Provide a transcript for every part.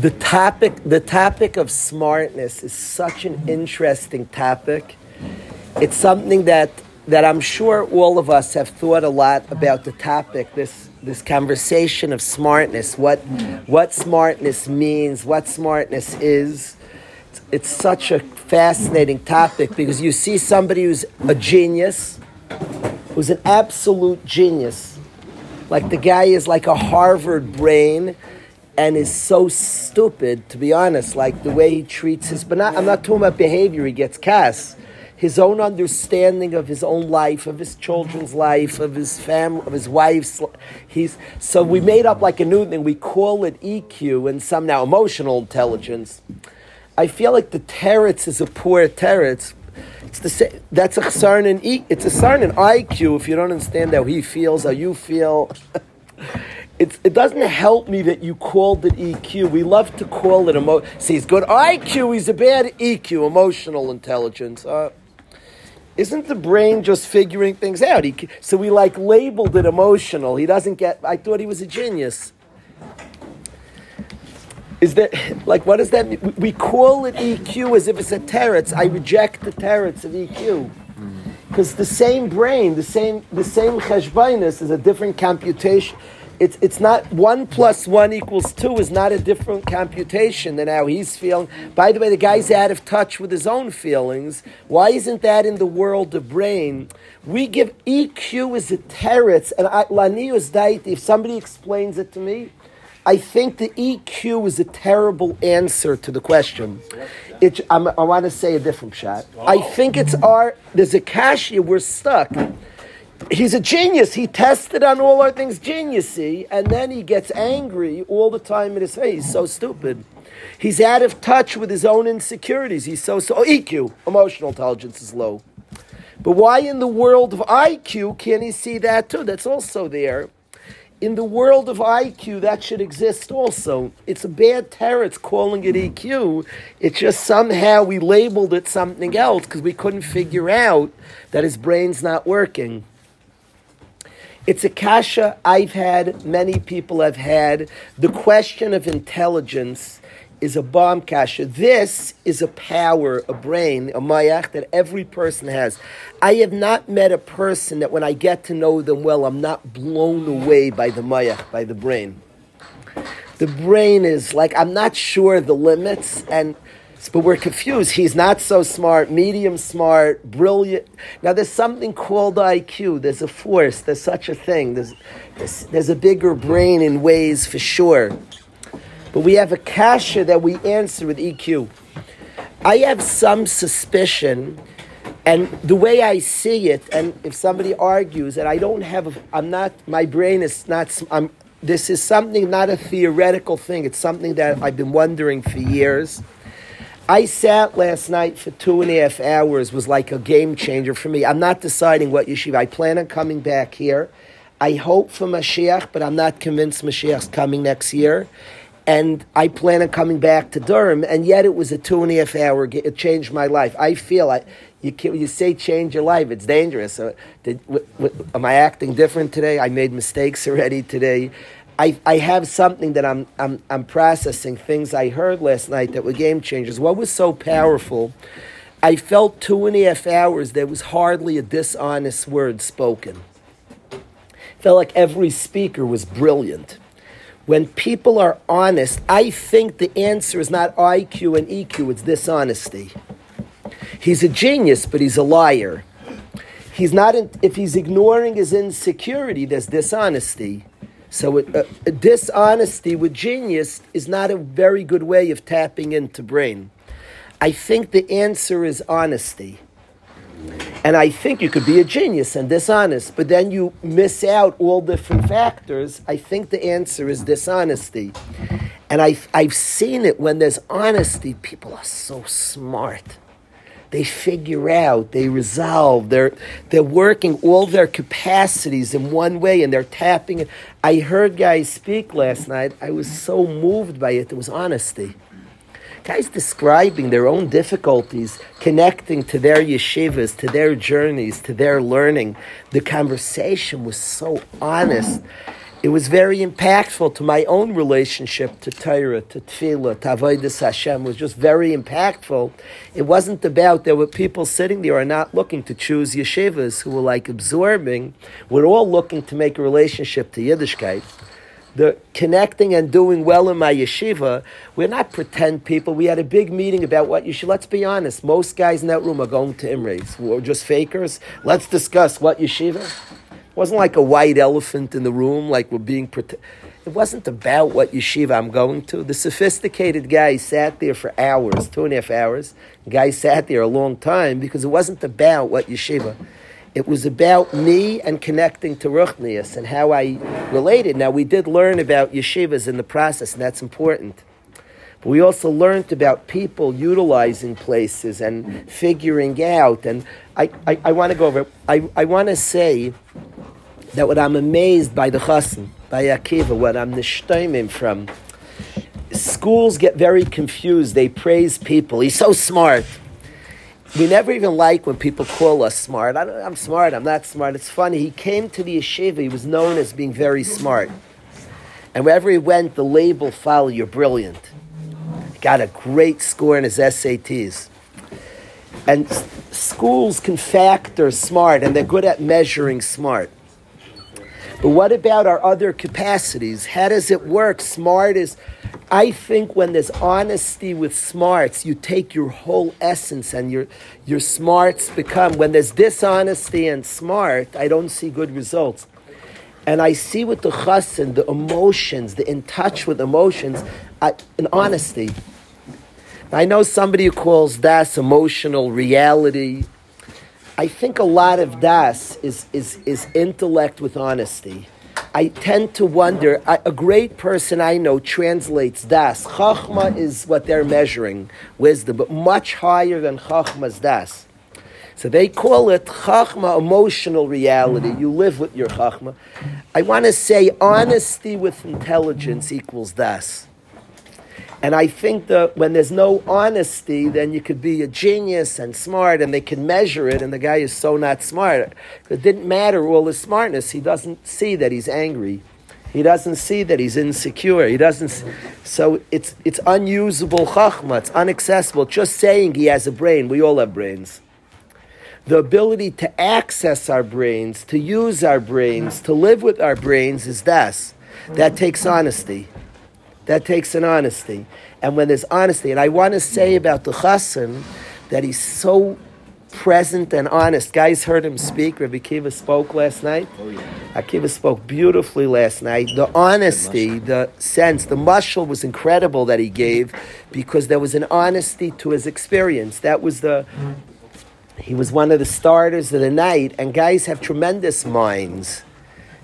the topic the topic of smartness is such an interesting topic. It's something that that I'm sure all of us have thought a lot about the topic, this this conversation of smartness, what what smartness means, what smartness is. It's, it's such a fascinating topic because you see somebody who's a genius, who's an absolute genius. Like the guy is like a Harvard brain and is so stupid, to be honest, like the way he treats his but not, I'm not talking about behavior, he gets cast his own understanding of his own life, of his children's life, of his family, of his wife's. He's so we made up like a new thing. We call it EQ and some now emotional intelligence. I feel like the teretz is a poor teretz. It's the same. That's a chsarn in e. It's a chsarn in IQ. If you don't understand how he feels, how you feel. It's, it doesn't help me that you called it EQ. We love to call it emo. See, he's good IQ. He's a bad EQ, emotional intelligence. Uh, isn't the brain just figuring things out? He, so we like labeled it emotional. He doesn't get. I thought he was a genius. Is that like what does that mean? We call it EQ as if it's a teretz. I reject the teretz of EQ because the same brain, the same the same cheshbainis is a different computation it's, it's not one plus one equals two is not a different computation than how he's feeling. By the way, the guy's out of touch with his own feelings. Why isn't that in the world of brain? We give EQ as a teretz, and lanius daiti. If somebody explains it to me, I think the EQ is a terrible answer to the question. It, i want to say a different shot. I think it's our. There's a kashya. We're stuck he's a genius. He tested on all our things geniusy, and then he gets angry all the time in his face. He's so stupid. He's out of touch with his own insecurities. He's so so EQ, emotional intelligence is low. But why in the world of IQ can he see that too? That's also there. In the world of IQ, that should exist also. It's a bad terror. Calling it EQ. It's just somehow we labeled it something else because we couldn't figure out that his brain's not working. It's a kasha I've had, many people have had. The question of intelligence is a bomb kasha. This is a power, a brain, a mayach that every person has. I have not met a person that when I get to know them well, I'm not blown away by the mayach, by the brain. The brain is like, I'm not sure the limits, and but we're confused. He's not so smart, medium smart, brilliant. Now, there's something called IQ. There's a force. There's such a thing. There's, there's, there's a bigger brain in ways for sure. But we have a kasha that we answer with EQ. I have some suspicion, and the way I see it, and if somebody argues that I don't have, I'm not, my brain is not, I'm, this is something, not a theoretical thing. It's something that I've been wondering for years. I sat last night for two and a half hours, was like a game changer for me. I'm not deciding what yeshiva. I plan on coming back here. I hope for Mashiach, but I'm not convinced Mashiach's coming next year. And I plan on coming back to Durham, and yet it was a two and a half hour. It changed my life. I feel I, you, you say change your life, it's dangerous. So did, w- w- am I acting different today? I made mistakes already today. I, I have something that I'm, I'm, I'm processing, things I heard last night that were game changers. What was so powerful? I felt two and a half hours there was hardly a dishonest word spoken. Felt like every speaker was brilliant. When people are honest, I think the answer is not IQ and EQ, it's dishonesty. He's a genius, but he's a liar. He's not in, if he's ignoring his insecurity, there's dishonesty. So it, uh, dishonesty with genius is not a very good way of tapping into brain. I think the answer is honesty. And I think you could be a genius and dishonest, but then you miss out all different factors. I think the answer is dishonesty. And I've, I've seen it when there's honesty, people are so smart they figure out, they resolve, they're, they're working all their capacities in one way and they're tapping it. I heard guys speak last night. I was so moved by it. It was honesty. Guys describing their own difficulties, connecting to their yeshivas, to their journeys, to their learning. The conversation was so honest. It was very impactful to my own relationship to Torah, to Tefillah, to Avodah Hashem. It was just very impactful. It wasn't about there were people sitting there are not looking to choose yeshivas who were like absorbing. We're all looking to make a relationship to Yiddishkeit. The connecting and doing well in my yeshiva, we're not pretend people. We had a big meeting about what you should. Let's be honest. Most guys in that room are going to Imres. We're just fakers. Let's discuss what yeshiva. It wasn't like a white elephant in the room, like we're being protected. It wasn't about what yeshiva I'm going to. The sophisticated guy sat there for hours, two and a half hours. The guy sat there a long time because it wasn't about what yeshiva. It was about me and connecting to Ruchnius and how I related. Now, we did learn about yeshivas in the process, and that's important. But we also learned about people utilizing places and figuring out. And I, I, I want to go over, I, I want to say that what I'm amazed by the chassan, by Akiva, what I'm nishtaimim from, schools get very confused. They praise people. He's so smart. We never even like when people call us smart. I am smart, I'm not smart. It's funny. He came to the yeshiva, he was known as being very smart. And wherever he went, the label followed, you're brilliant. Got a great score in his SATs. And schools can factor smart, and they're good at measuring smart. But what about our other capacities? How does it work? Smart is, I think, when there's honesty with smarts, you take your whole essence and your, your smarts become. When there's dishonesty and smart, I don't see good results. And I see with the chassan, the emotions, the in touch with emotions, an honesty. I know somebody who calls that emotional reality. I think a lot of das is, is, is intellect with honesty. I tend to wonder, a great person I know translates das. Chachma is what they're measuring, wisdom, but much higher than Chachma's das. So they call it Chachma, emotional reality. You live with your Chachma. I want to say honesty with intelligence equals das. And I think that when there's no honesty, then you could be a genius and smart, and they can measure it, and the guy is so not smart. It didn't matter all his smartness. He doesn't see that he's angry. He doesn't see that he's insecure. He doesn't. So it's it's unusable chachma. It's unaccessible. Just saying he has a brain. We all have brains. The ability to access our brains, to use our brains, to live with our brains is das. That takes honesty. That takes an honesty. And when there's honesty, and I want to say mm. about the chassan that he's so present and honest. Guys heard him speak. Rabbi Kiva spoke last night. Oh, yeah. Akiva spoke beautifully last night. The honesty, the sense, the muscle was incredible that he gave because there was an honesty to his experience. That was the. Mm. He was one of the starters of the night, and guys have tremendous minds.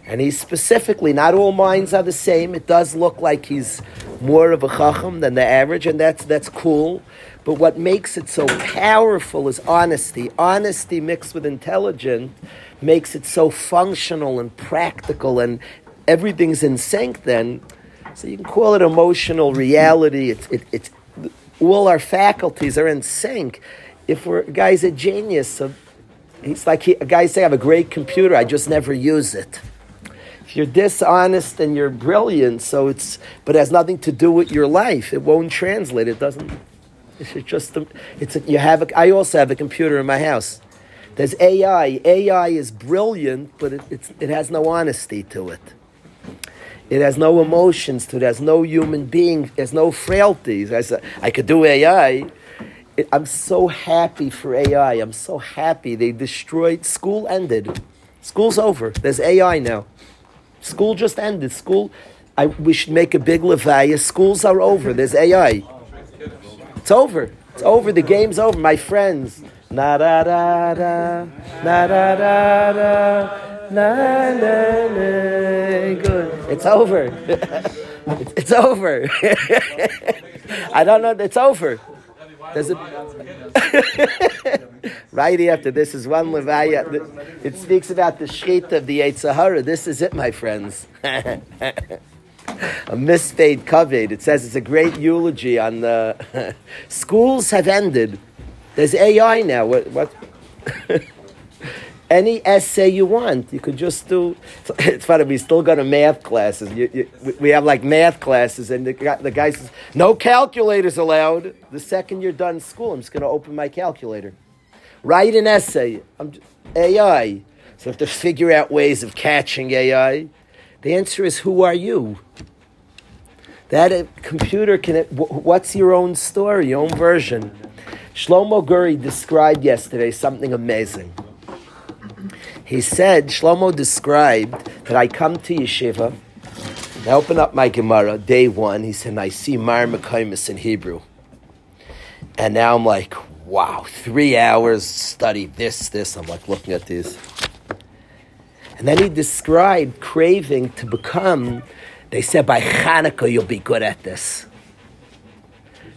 And he's specifically, not all minds are the same. It does look like he's more of a chacham than the average, and that's, that's cool. But what makes it so powerful is honesty. Honesty mixed with intelligence makes it so functional and practical, and everything's in sync then. So you can call it emotional reality. It's, it, it's, all our faculties are in sync. If we're, a guy's a genius, so he's like he, a guy say, I have a great computer, I just never use it you're dishonest and you're brilliant, so it's but it has nothing to do with your life. It won't translate. It doesn't. It's just it's a, you have. A, I also have a computer in my house. There's AI. AI is brilliant, but it, it has no honesty to it. It has no emotions to it. it has no human being. There's no frailties. I said I could do AI. It, I'm so happy for AI. I'm so happy they destroyed. School ended. School's over. There's AI now. School just ended. School, I, we should make a big levaya. Schools are over. There's AI. It's over. It's over. The game's over. My friends. Na da da da. Na da da da. Na na na. Good. It's over. it's, over. I don't know. It's over. There's a right after this is one levaya. It speaks about the shit of the Sahara. This is it, my friends. a mispaid kaved. It says it's a great eulogy on the schools have ended. There's AI now. What? what? any essay you want. You could just do. It's funny. We still go to math classes. You, you, we have like math classes, and the the guy says, "No calculators allowed." The second you're done school, I'm just going to open my calculator, write an essay. Just, AI. So I have to figure out ways of catching AI. The answer is, who are you? That uh, computer can. What's your own story, your own version? Shlomo Guri described yesterday something amazing. He said, Shlomo described that I come to yeshiva, I open up my Gemara, day one, he said, I see Mar Mekaimis in Hebrew. And now I'm like, wow, three hours study this, this. I'm like looking at these. And then he described craving to become, they said by Hanukkah you'll be good at this.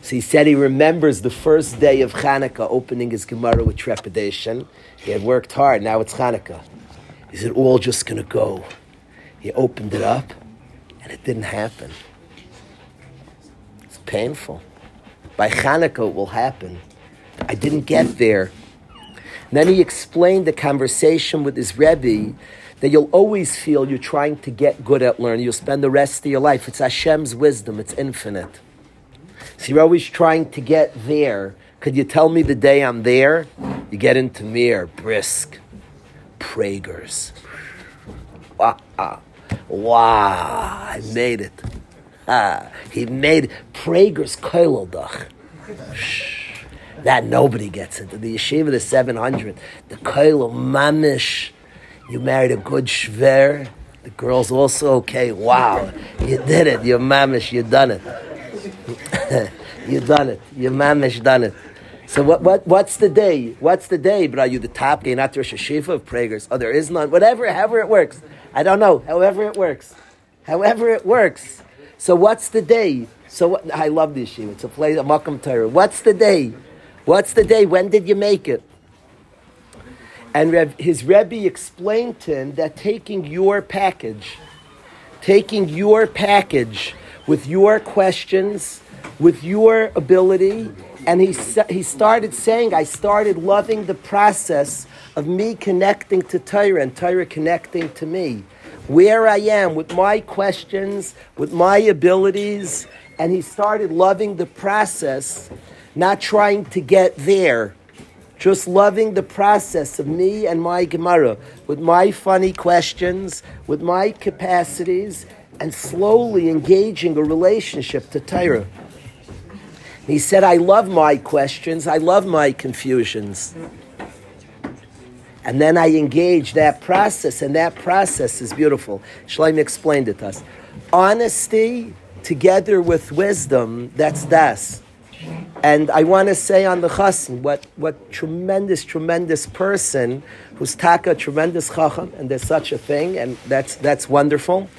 So he said he remembers the first day of Hanukkah opening his Gemara with trepidation. He had worked hard, now it's Hanukkah. Is it all just going to go? He opened it up, and it didn't happen. It's painful. By Hanukkah, it will happen. I didn't get there. Then he explained the conversation with his Rebbe that you'll always feel you're trying to get good at learning. You'll spend the rest of your life. It's Hashem's wisdom, it's infinite. So you're always trying to get there. Could you tell me the day I'm there? You get into Mir, brisk, Prager's. Wow, wow, I made it. Ah, he made. Prager's Koiloldach. That nobody gets into. The yeshiva, the 700, the Koilo Mamish. You married a good shver. The girl's also okay. Wow, you did it. You're mamish. You done it. you done it. You mamish done it. So what, what, what's the day? What's the day? But are you the top guy, not Hashiva of Pragers? Oh, there is none. Whatever, however it works. I don't know. However it works. However it works. So what's the day? So what, I love this yeshiva. It's a place, a Makam Torah. What's the day? What's the day? When did you make it? And his Rebbe explained to him that taking your package, taking your package with your questions, with your ability, and he, he started saying, I started loving the process of me connecting to Torah and Torah connecting to me. Where I am with my questions, with my abilities, and he started loving the process, not trying to get there, just loving the process of me and my Gemara, with my funny questions, with my capacities, and slowly engaging a relationship to Torah. He said, I love my questions, I love my confusions. And then I engage that process, and that process is beautiful. Shlomo explained it to us. Honesty together with wisdom, that's das. And I want to say on the chassan, what, what tremendous, tremendous person who's taka, tremendous chacham, and there's such a thing, and that's, that's wonderful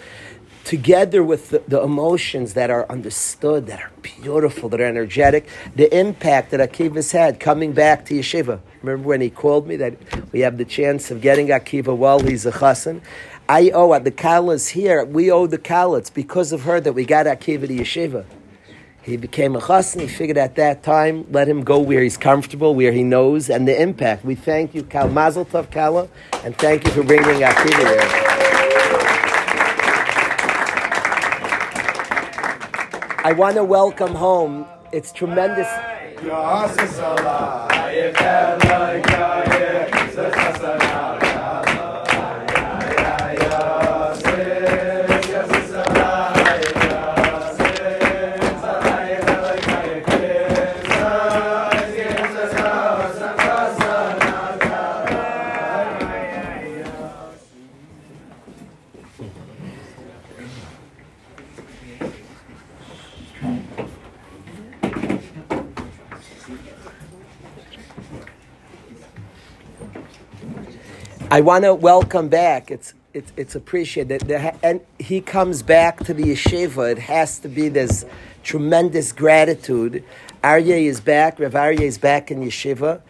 together with the, the, emotions that are understood, that are beautiful, that are energetic, the impact that Akiva's had coming back to yeshiva. Remember when he called me that we have the chance of getting Akiva while he's a chassan? I owe the Kala's here. We owe the Kala. Because of her that we got Akiva to yeshiva. He became a chassan. He figured at that time, let him go where he's comfortable, where he knows, and the impact. We thank you, Kal Mazel Tov Kala, and thank you for bringing Akiva here. I want to welcome home. It's tremendous. I want to welcome back. It's it's it's appreciated. There, and he comes back to the yeshiva. It has to be this tremendous gratitude. Aryeh is back. Rav Aryeh is back in yeshiva.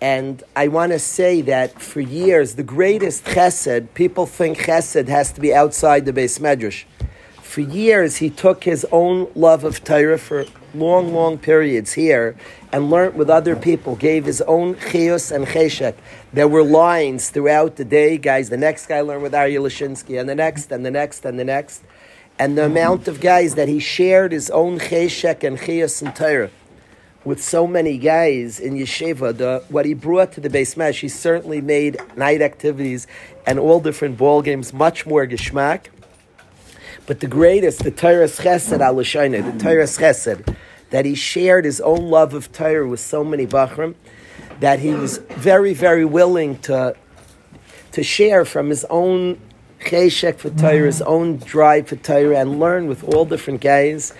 And I want to say that for years, the greatest chesed, people think chesed has to be outside the Beis Medrash. For years, he took his own love of Torah for long, long periods here and learned with other people, gave his own chiyus and cheshek. There were lines throughout the day, guys. The next guy learned with Aryeh Lashinsky, and the next, and the next, and the next. And the amount of guys that he shared his own cheshek and chiyus and Torah with so many guys in yeshiva, the, what he brought to the base mesh, he certainly made night activities and all different ball games much more geschmack. But the greatest, the Torah Chesed al the Torah Chesed, that he shared his own love of Torah with so many Bachram, that he was very, very willing to, to share from his own cheshek for Torah, his own drive for Torah, and learn with all different guys.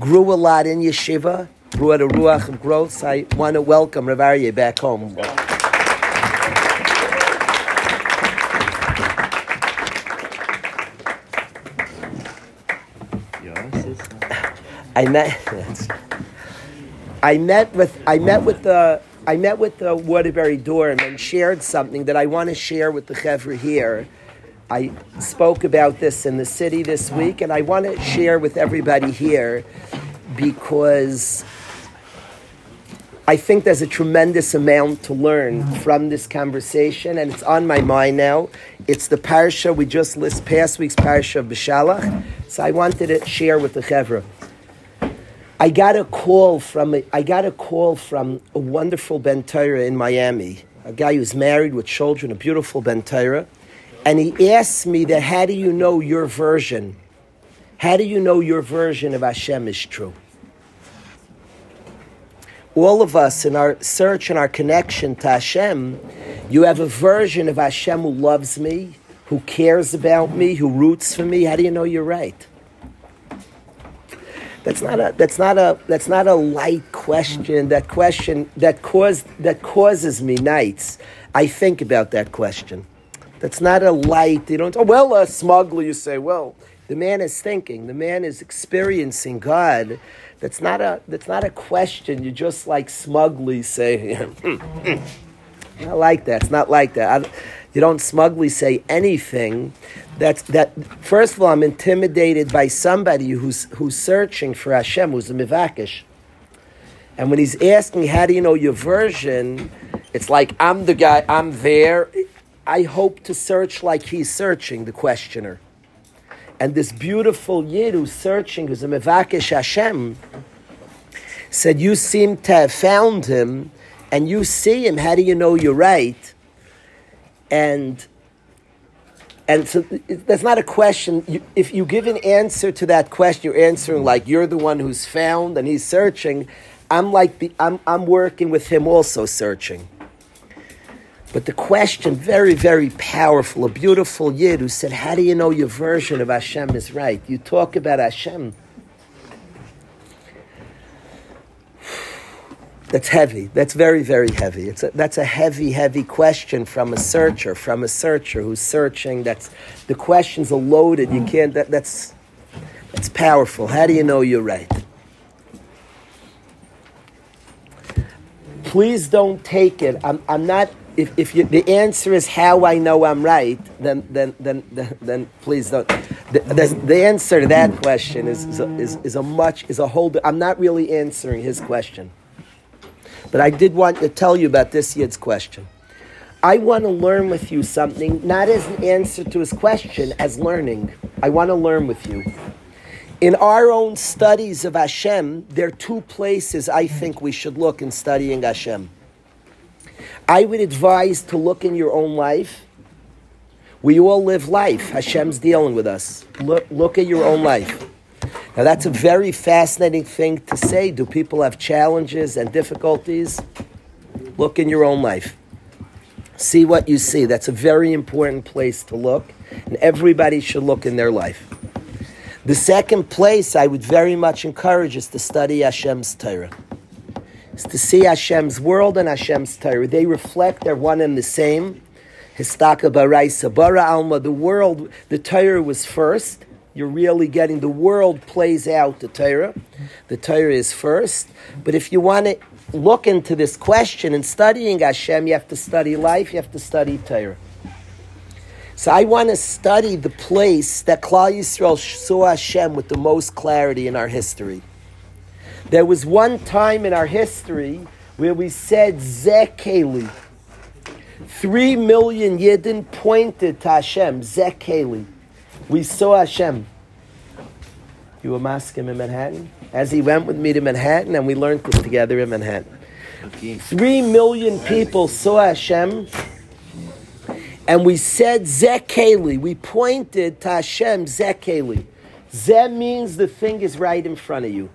Grew a lot in yeshiva, grew at a ruach of growth. I want to welcome Rav Aryeh back home. I met. I met with. I met with the. I met with the Waterbury Dorm and shared something that I want to share with the Chevra here. I spoke about this in the city this week, and I want to share with everybody here because I think there's a tremendous amount to learn from this conversation, and it's on my mind now. It's the parsha we just list past week's parsha of Beshalach, so I wanted to share with the Chevra. I got a call from a, I got a call from a wonderful Ben Torah in Miami, a guy who's married with children, a beautiful Ben Torah, and he asked me that how do you know your version? How do you know your version of Hashem is true? All of us in our search and our connection to Hashem, you have a version of Hashem who loves me, who cares about me, who roots for me. How do you know you're right? That's not a that's not a that's not a light question. That question that caused that causes me nights. I think about that question. That's not a light. You don't. Oh well, a smuggler. You say, well, the man is thinking. The man is experiencing God. That's not a that's not a question. You just like smugly say. Hmm, hmm, hmm. not like that. It's not like that. I, you don't smugly say anything that's that. First of all, I'm intimidated by somebody who's who's searching for Hashem, who's a mivakish. And when he's asking, "How do you know your version?" It's like I'm the guy. I'm there. I hope to search like he's searching. The questioner, and this beautiful yid who's searching, who's a mivakish Hashem, said, "You seem to have found him, and you see him. How do you know you're right?" And and so that's not a question. If you give an answer to that question, you're answering like you're the one who's found and he's searching. I'm like the, I'm, I'm working with him also searching. But the question, very, very powerful, a beautiful yid who said, How do you know your version of Hashem is right? You talk about Hashem That's heavy. That's very, very heavy. It's a, that's a heavy, heavy question from a searcher, from a searcher who's searching. That's the questions are loaded. You can't. That, that's that's powerful. How do you know you're right? Please don't take it. I'm, I'm not. If, if you, the answer is how I know I'm right, then then then then, then please don't. The, the, the, answer to that question is is a, is, is a much is a whole. I'm not really answering his question. But I did want to tell you about this Yid's question. I want to learn with you something, not as an answer to his question, as learning. I want to learn with you. In our own studies of Hashem, there are two places I think we should look in studying Hashem. I would advise to look in your own life. We all live life. Hashem's dealing with us. Look, look at your own life. Now, that's a very fascinating thing to say. Do people have challenges and difficulties? Look in your own life. See what you see. That's a very important place to look, and everybody should look in their life. The second place I would very much encourage is to study Hashem's Torah. Is to see Hashem's world and Hashem's Torah. They reflect, they're one and the same. Histaka baraisa bara alma. The world, the Torah was first, you're really getting the world plays out the Torah. The Torah is first. But if you want to look into this question and studying Hashem, you have to study life, you have to study Torah. So I want to study the place that Klal Yisrael saw Hashem with the most clarity in our history. There was one time in our history where we said Zekeli. Three million Yidden pointed to Hashem, Zekeli. We saw Hashem. You were masking in Manhattan? As he went with me to Manhattan, and we learned this together in Manhattan. Three million people saw Hashem, and we said Zekeli. We pointed to Hashem, Zekeli. Ze means the thing is right in front of you.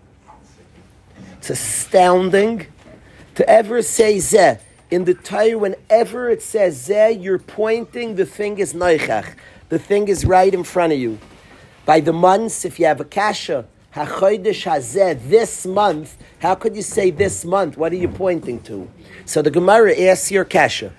It's astounding to ever say Ze. In the Torah, whenever it says Ze, you're pointing, the thing is Noichach. The thing is right in front of you. By the months, if you have a kasha, HaChodesh Hazeh, this month, how could you say this month? What are you pointing to? So the Gemara asks your kasha.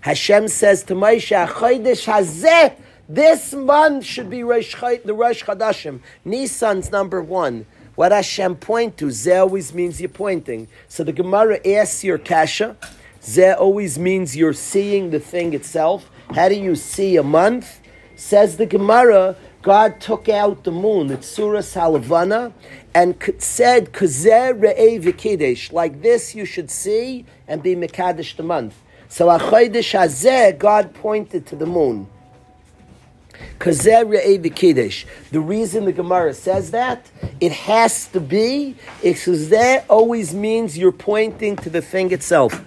Hashem says to Moshe, HaChodesh Hazeh, this month should be Rosh the Rosh Chodashim. Nisan's number one. What Hashem point to? Zeh always means you're pointing. So the Gemara asks your kasha. Zeh always means you're seeing the thing itself. How do you see a month? Says the Gemara, God took out the moon, it's Surah Salavana, and said, v'kiddush, like this you should see and be Mekadesh the month. So HaChodesh Hazeh, God pointed to the moon. The reason the Gemara says that, it has to be, because that always means you're pointing to the thing itself.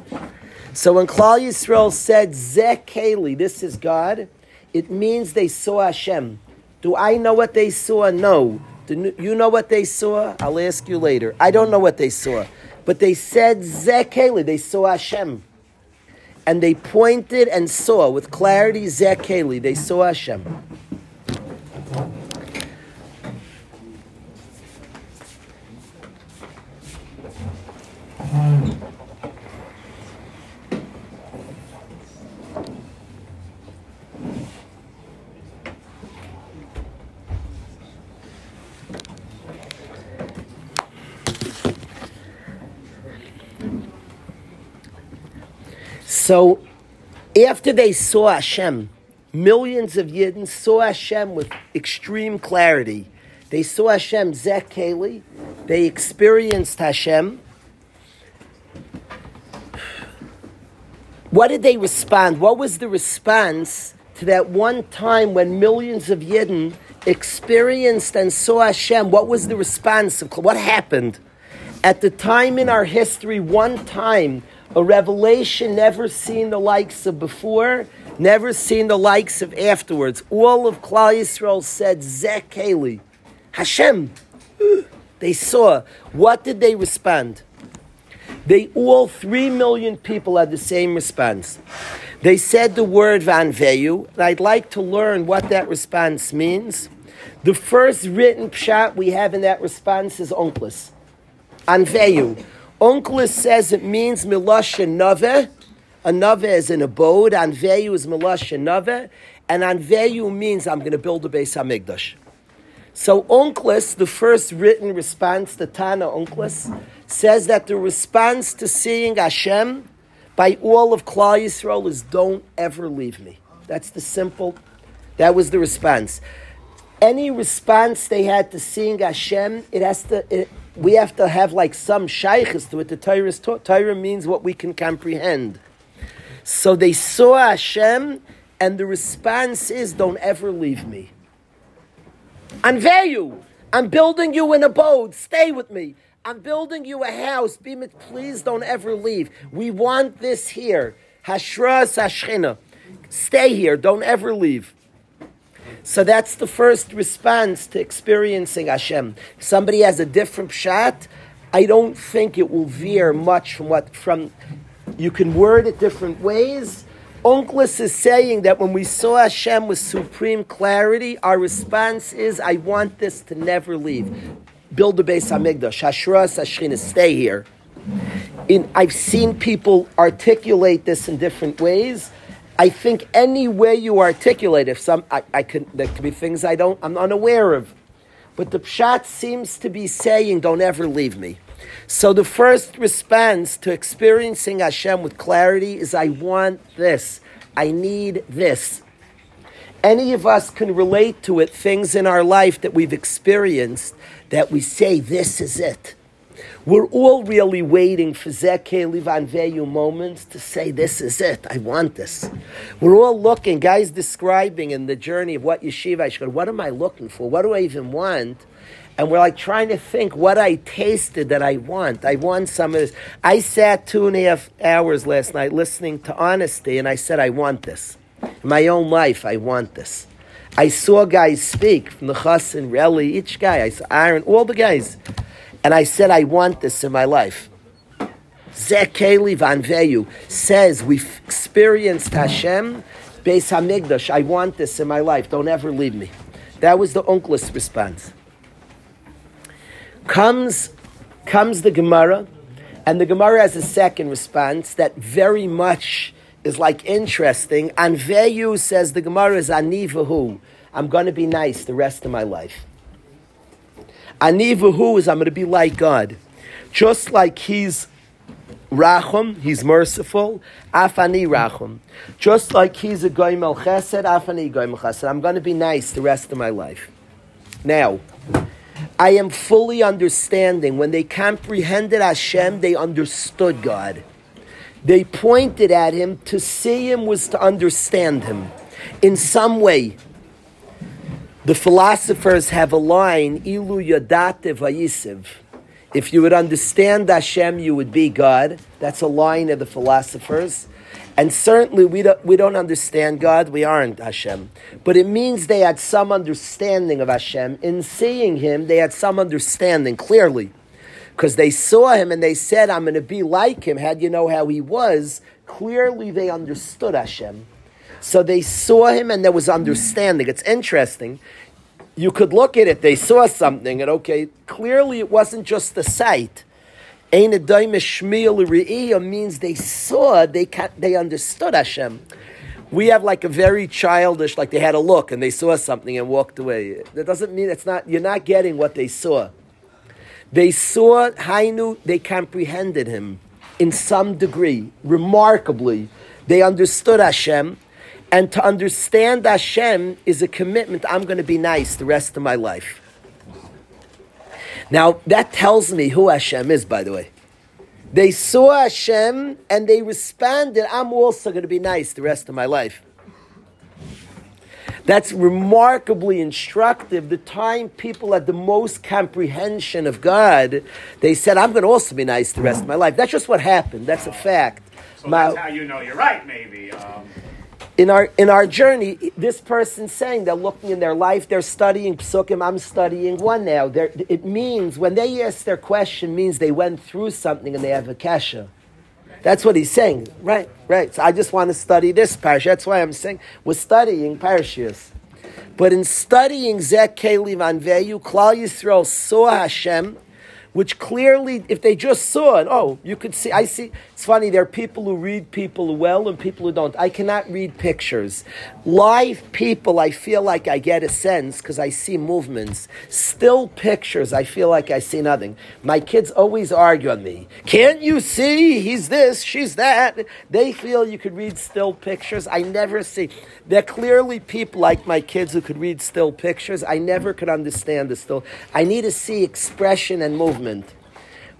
So when Klal Yisrael said, Zekeli, this is God, it means they saw Hashem. Do I know what they saw? No. Do you know what they saw? I'll ask you later. I don't know what they saw. But they said Zekeli, they saw Hashem and they pointed and saw with clarity Zekeli, they saw Hashem. So, after they saw Hashem, millions of Yidden saw Hashem with extreme clarity. They saw Hashem Zekeli. They experienced Hashem. What did they respond? What was the response to that one time when millions of Yidden experienced and saw Hashem? What was the response? Of, what happened? At the time in our history, one time a revelation never seen the likes of before, never seen the likes of afterwards. All of Klal Yisrael said, Zekeli, Hashem. They saw. What did they respond? They all, three million people had the same response. They said the word Vanveyu, and I'd like to learn what that response means. The first written pshat we have in that response is Onkelos. Anveyu. Onkelos says it means milasha nave. A nave is an abode. Anveyu is milasha nave. And anveyu means I'm going to build a Beis hamikdash. So Onkelos, the first written response to Tana Onkelos, says that the response to seeing Hashem by all of Klal Yisrael is don't ever leave me. That's the simple, that was the response. Any response they had to seeing Hashem, it has to, it, we have to have like some shaykhs to it. The Torah, Torah means what we can comprehend. So they saw Hashem, and the response is, "Don't ever leave me." Anveyu, I'm building you an abode. Stay with me. I'm building you a house. Be please don't ever leave. We want this here. Hashras Hashchina. Stay here. Don't ever leave. So that's the first response to experiencing Hashem. If somebody has a different shot, I don't think it will veer much from what from. You can word it different ways. Onkelos is saying that when we saw Hashem with supreme clarity, our response is, "I want this to never leave." Build a Beis Hamikdash, Hashras Hashchina, stay here. In, I've seen people articulate this in different ways. I think any way you articulate, if some, I, I there could be things I don't, I'm unaware of. But the pshat seems to be saying, don't ever leave me. So the first response to experiencing Hashem with clarity is, I want this. I need this. Any of us can relate to it, things in our life that we've experienced that we say, this is it. We're all really waiting for Zeke Livan Veyu moments to say, This is it. I want this. We're all looking, guys describing in the journey of what yeshiva I should go, What am I looking for? What do I even want? And we're like trying to think what I tasted that I want. I want some of this. I sat two and a half hours last night listening to honesty, and I said, I want this. In my own life, I want this. I saw guys speak from the Chassan, Reli, each guy. I saw Aaron, all the guys. And I said, I want this in my life. Zekeli Van Veyu says, We've experienced Hashem, Beis Hamikdash. I want this in my life. Don't ever leave me. That was the Onkelos' response. Comes, comes the Gemara, and the Gemara has a second response that very much is like interesting. And Veyu says the Gemara is Anivahu. I'm going to be nice the rest of my life. Anivahu is I'm going to be like God. Just like He's Rachum, He's merciful. Afani Rachum. Just like He's a Goimel Chesed, Afani Goimel Chesed. I'm going to be nice the rest of my life. Now, I am fully understanding. When they comprehended Hashem, they understood God. They pointed at Him. To see Him was to understand Him. In some way, the philosophers have a line, Ilu Yadate Vayisiv. If you would understand Hashem, you would be God. That's a line of the philosophers. And certainly we don't, we don't understand God, we aren't Hashem. But it means they had some understanding of Hashem. In seeing Him, they had some understanding, clearly. Because they saw Him and they said, I'm going to be like Him. Had you know how He was, clearly they understood Hashem. So they saw him and there was understanding. It's interesting. You could look at it, they saw something, and okay, clearly it wasn't just the sight. Ein means they saw, they they understood Hashem. We have like a very childish, like they had a look and they saw something and walked away. That doesn't mean it's not. You're not getting what they saw. They saw Hainu. They comprehended him in some degree, remarkably. They understood Hashem and to understand Hashem is a commitment. I'm going to be nice the rest of my life. Now, that tells me who Hashem is, by the way. They saw Hashem and they responded, I'm also going to be nice the rest of my life. That's remarkably instructive. The time people had the most comprehension of God, they said, I'm going to also be nice the rest of my life. That's just what happened. That's a fact. So that's how you know you're right, maybe. Um in our in our journey, this person saying they're looking in their life, they're studying psukim. I'm studying one now. They're, it means when they ask their question, means they went through something and they have a kasha. That's what he's saying. Right, right. So I just want to study this parsha. That's why I'm saying we're studying parashas. But in studying Zek Keli Van Veyu, Klal Yisrael saw Hashem which clearly, if they just saw it, oh, you could see. I see. It's funny. There are people who read people well and people who don't. I cannot read pictures. Live people, I feel like I get a sense because I see movements. Still pictures, I feel like I see nothing. My kids always argue on me. Can't you see? He's this, she's that. They feel you could read still pictures. I never see. There are clearly people like my kids who could read still pictures. I never could understand the still. I need to see expression and movement.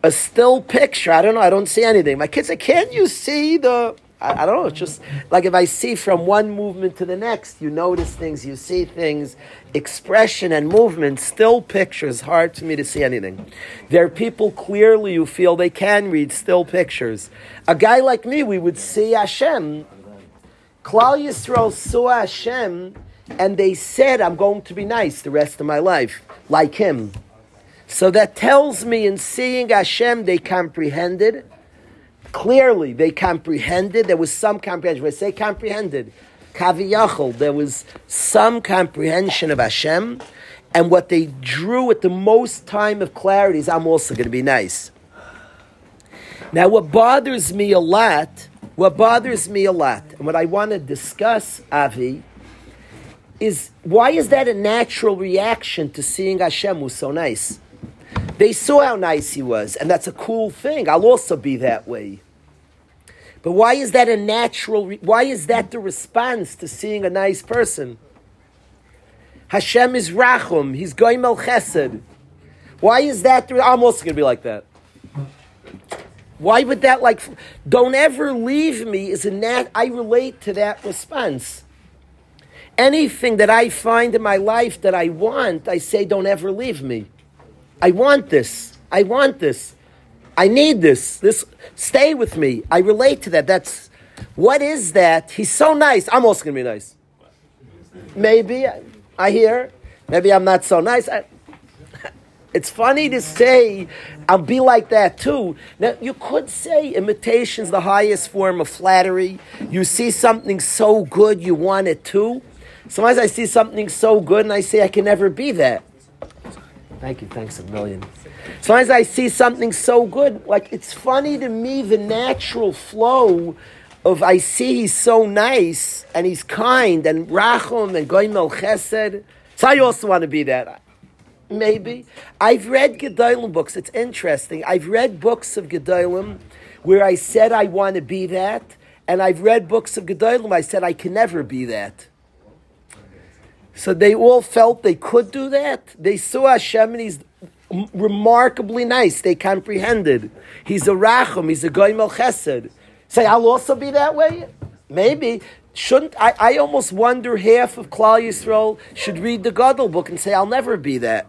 A still picture, I don't know, I don't see anything. My kids say, Can't you see the. I, I don't know, it's just like if I see from one movement to the next, you notice things, you see things, expression and movement, still pictures, hard for me to see anything. There are people clearly who feel they can read still pictures. A guy like me, we would see Hashem. Klal Yisrael saw Hashem and they said, I'm going to be nice the rest of my life, like him. So that tells me in seeing Hashem, they comprehended. Clearly, they comprehended. There was some comprehension. When I say comprehended, kaviyachol, there was some comprehension of Hashem. And what they drew at the most time of clarity is, I'm also going to be nice. Now, what bothers me a lot, what bothers me a lot, and what I want to discuss, Avi, is why is that a natural reaction to seeing Hashem who's so nice? They saw how nice he was, and that's a cool thing. I'll also be that way. But why is that a natural? Re- why is that the response to seeing a nice person? Hashem is Rachum. He's Goimel Chesed. Why is that? I'm also going to be like that. Why would that like? Don't ever leave me is a nat. I relate to that response. Anything that I find in my life that I want, I say, don't ever leave me. I want this. I want this. I need this. This stay with me. I relate to that. That's what is that? He's so nice. I'm also gonna be nice. Maybe I, hear. Maybe I'm not so nice. I, it's funny to say I'll be like that too. Now you could say imitation's the highest form of flattery. You see something so good you want it too. Sometimes I see something so good and I say I can never be that. Thank you, thanks a million. Sometimes I see something so good, like it's funny to me the natural flow of I see he's so nice and he's kind and rachum and goimel chesed. So I also want to be that. Maybe. I've read Gedolim books. It's interesting. I've read books of Gedolim where I said I want to be that, and I've read books of Gedolim I said I can never be that. So they all felt they could do that. They saw Hashem and he's remarkably nice. They comprehended. He's a Rachum, he's a Goimel Chesed. Say, I'll also be that way? Maybe. Shouldn't I, I almost wonder half of Klal Yisrael should read the Gadol book and say, I'll never be that.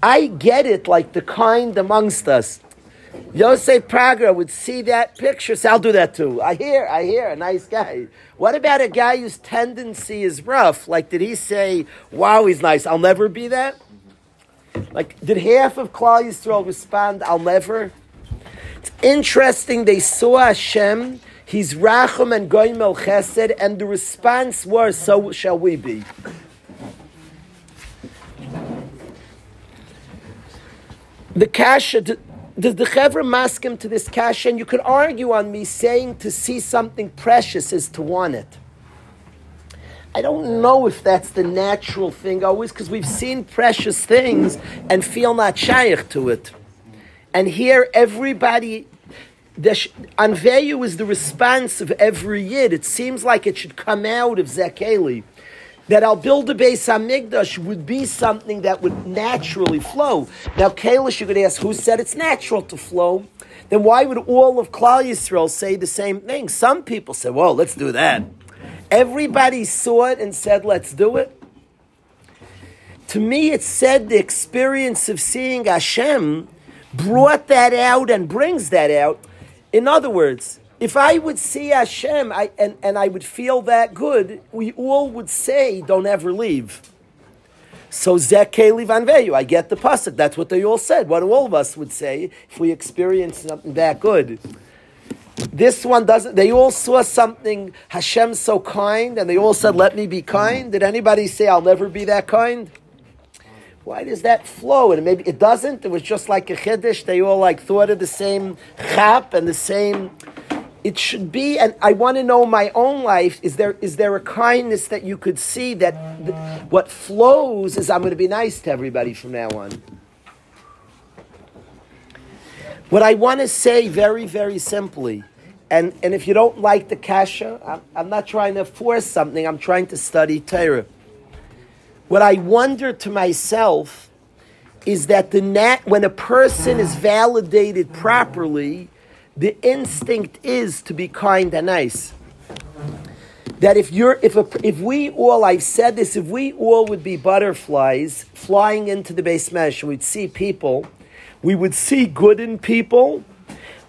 I get it like the kind amongst us. Yosef Prager would see that picture, say, I'll do that too. I hear, I hear, a nice guy. What about a guy whose tendency is rough? Like, did he say, wow, he's nice, I'll never be that? Like, did half of Klal Yisrael respond, I'll never? It's interesting, they saw Hashem, he's Rachum and Goimel Chesed, and the response was, so shall we be. The kasha, does the Chevra mask him to this kasha? And you could argue on me saying to see something precious is to want it. I don't know if that's the natural thing always, because we've seen precious things and feel not shaykh to it. And here, everybody, the Anveyu is the response of every yid. It seems like it should come out of Zekeli that I'll build a Beis Hamikdash would be something that would naturally flow. Now, Kalish, you could ask, who said it's natural to flow? Then why would all of Klal Yisrael say the same thing? Some people say, well, let's do that. Everybody saw it and said, let's do it. To me, it said the experience of seeing Hashem brought that out and brings that out. In other words, if I would see Hashem I, and, and I would feel that good, we all would say, don't ever leave. So Zekeli Vanveyu, I get the pasuk. That's what they all said. What all of us would say if we experienced something that good. This one doesn't. They all saw something. Hashem's so kind, and they all said, "Let me be kind." Did anybody say, "I'll never be that kind"? Why does that flow? And maybe it doesn't. It was just like a chiddush. They all like thought of the same chap and the same it should be, and I want to know my own life. Is there is there a kindness that you could see that th- what flows is I'm going to be nice to everybody from now on. What I want to say very very simply, and and if you don't like the kasha, I'm, I'm not trying to force something. I'm trying to study Torah. What I wonder to myself is that the nat when a person is validated properly the instinct is to be kind and nice. That if you're, if a, if we all, I've said this, if we all would be butterflies flying into the base mesh, we'd see people, we would see good in people,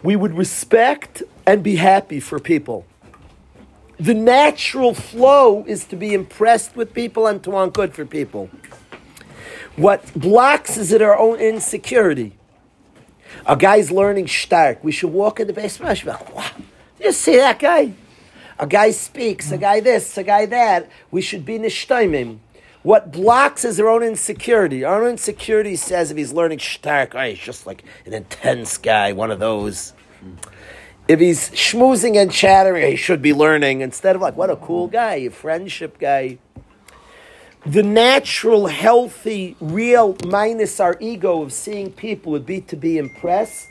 we would respect and be happy for people. The natural flow is to be impressed with people and to want good for people. What blocks is it our own insecurity. A guy's learning stark. We should walk in the basement. Wow, you see that guy? A guy speaks, a guy this, a guy that. We should be nishtaimim. What blocks is our own insecurity. Our own insecurity says if he's learning stark, oh, he's just like an intense guy, one of those. If he's schmoozing and chattering, he should be learning instead of like, what a cool guy, a friendship guy the natural, healthy, real, minus our ego of seeing people would be to be impressed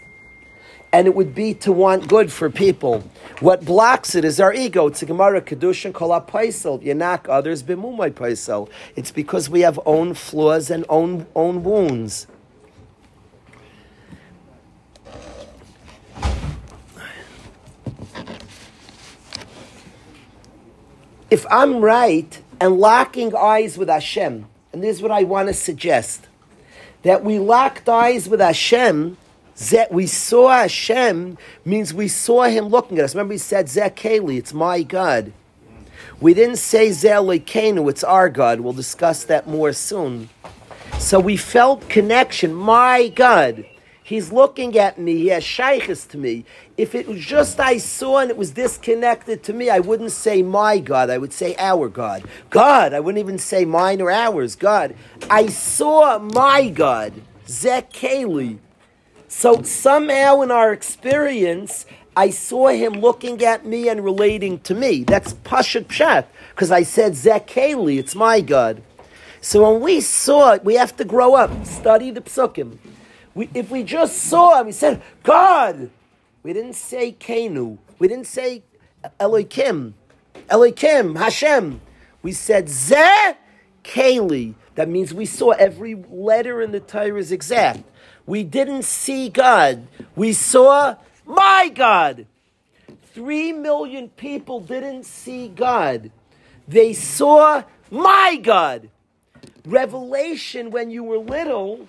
and it would be to want good for people. What blocks it is our ego. It's a Gemara Kedushin Kol Paisel. You knock others b'mumay Paisel. It's because we have own flaws and own own wounds. If I'm right and locking eyes with Hashem, and this is what I want to suggest, that we locked eyes with Hashem that we saw Hashem means we saw Him looking at us. Remember, He said, Zekeli, it's my God. We didn't say Zelikenu, it's our God. We'll discuss that more soon. So we felt connection. My God. He's looking at me. He has shaykhs to me. If it was just I saw and it was disconnected to me, I wouldn't say my God. I would say our God. God. I wouldn't even say mine or ours. God. I saw my God. Zekeli. So somehow in our experience, I saw him looking at me and relating to me. That's Pashat Pshat, because I said Zekeli, it's my God. So when we saw it, we have to grow up, study the psukim. We, if we just saw him, we said, God. We didn't say Kenu. We didn't say Elohim. Elohim, Hashem. We said Ze Keli. That means we saw every letter in the Torah is exact. We didn't see God. We saw my God. Three million people didn't see God. They saw my God. Revelation, when you were little,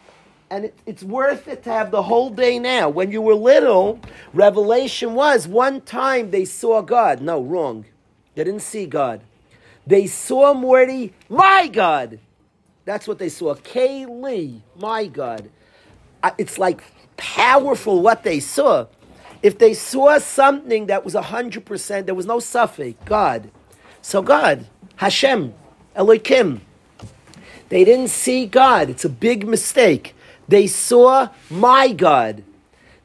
and it, it's worth it to have the whole day now. When you were little, revelation was one time they saw God. No, wrong. They didn't see God. They saw Morty, my God. That's what they saw. Kaylee, my God it's like powerful what they saw. If they saw something that was 100%, there was no suffix, God. So God, Hashem, Elohim. They didn't see God. It's a big mistake. They saw my God.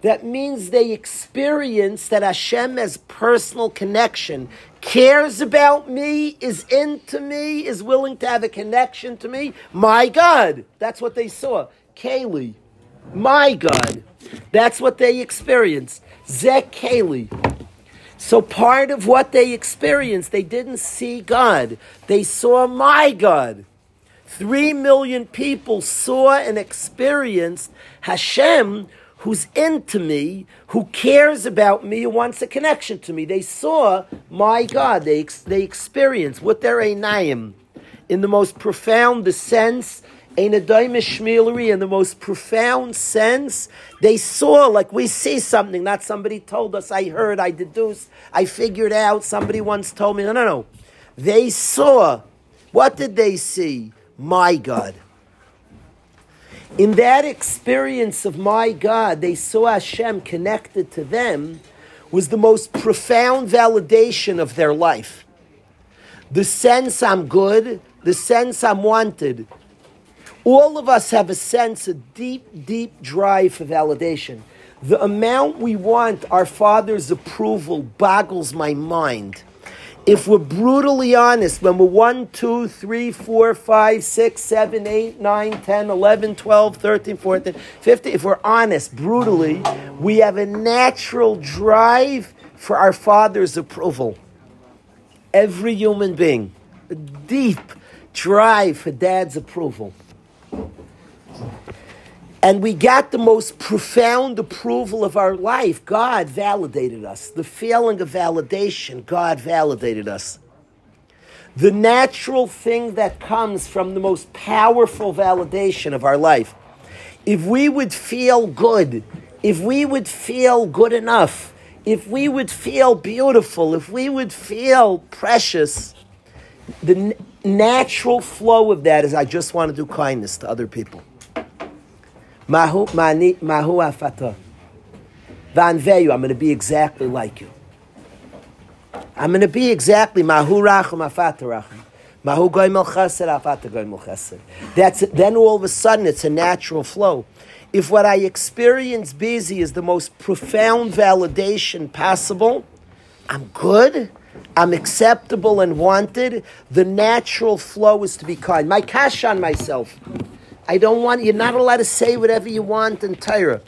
That means they experienced that Hashem has personal connection, cares about me, is into me, is willing to have a connection to me. My God. That's what they saw. Kaylee. My God. That's what they experienced. Zekeli. So part of what they experienced, they didn't see God. They saw my God. Three million people saw and experienced Hashem who's into me, who cares about me, who wants a connection to me. They saw my God. They, they experienced with their Einayim in the most profound sense shmilery in the most profound sense. They saw, like we see something, not somebody told us, I heard, I deduced, I figured out, somebody once told me. No, no, no. They saw. What did they see? My God. In that experience of my God, they saw Hashem connected to them, was the most profound validation of their life. The sense I'm good, the sense I'm wanted, all of us have a sense, a deep, deep drive for validation. The amount we want our Father's approval boggles my mind. If we're brutally honest, when we're 1, 2, 3, 4, 5, 6, 7, 8, 9, 10, 11, 12, 13, 14, 15, if we're honest, brutally, we have a natural drive for our Father's approval. Every human being, a deep drive for Dad's approval. And we got the most profound approval of our life. God validated us. The feeling of validation, God validated us. The natural thing that comes from the most powerful validation of our life. If we would feel good, if we would feel good enough, if we would feel beautiful, if we would feel precious, the n- natural flow of that is I just want to do kindness to other people. Mahu, mani, mahu afata. Vanveyu, I'm going to be exactly like you. I'm going to be exactly mahu rachum afata rachum. Mahu goymel chesed afata goymel chesed. That's. Then all of a sudden it's a natural flow. If what I experience busy is the most profound validation possible, I'm good, I'm acceptable and wanted, the natural flow is to be kind. My cash on myself. I don't want, you're not allowed to say whatever you want in Torah.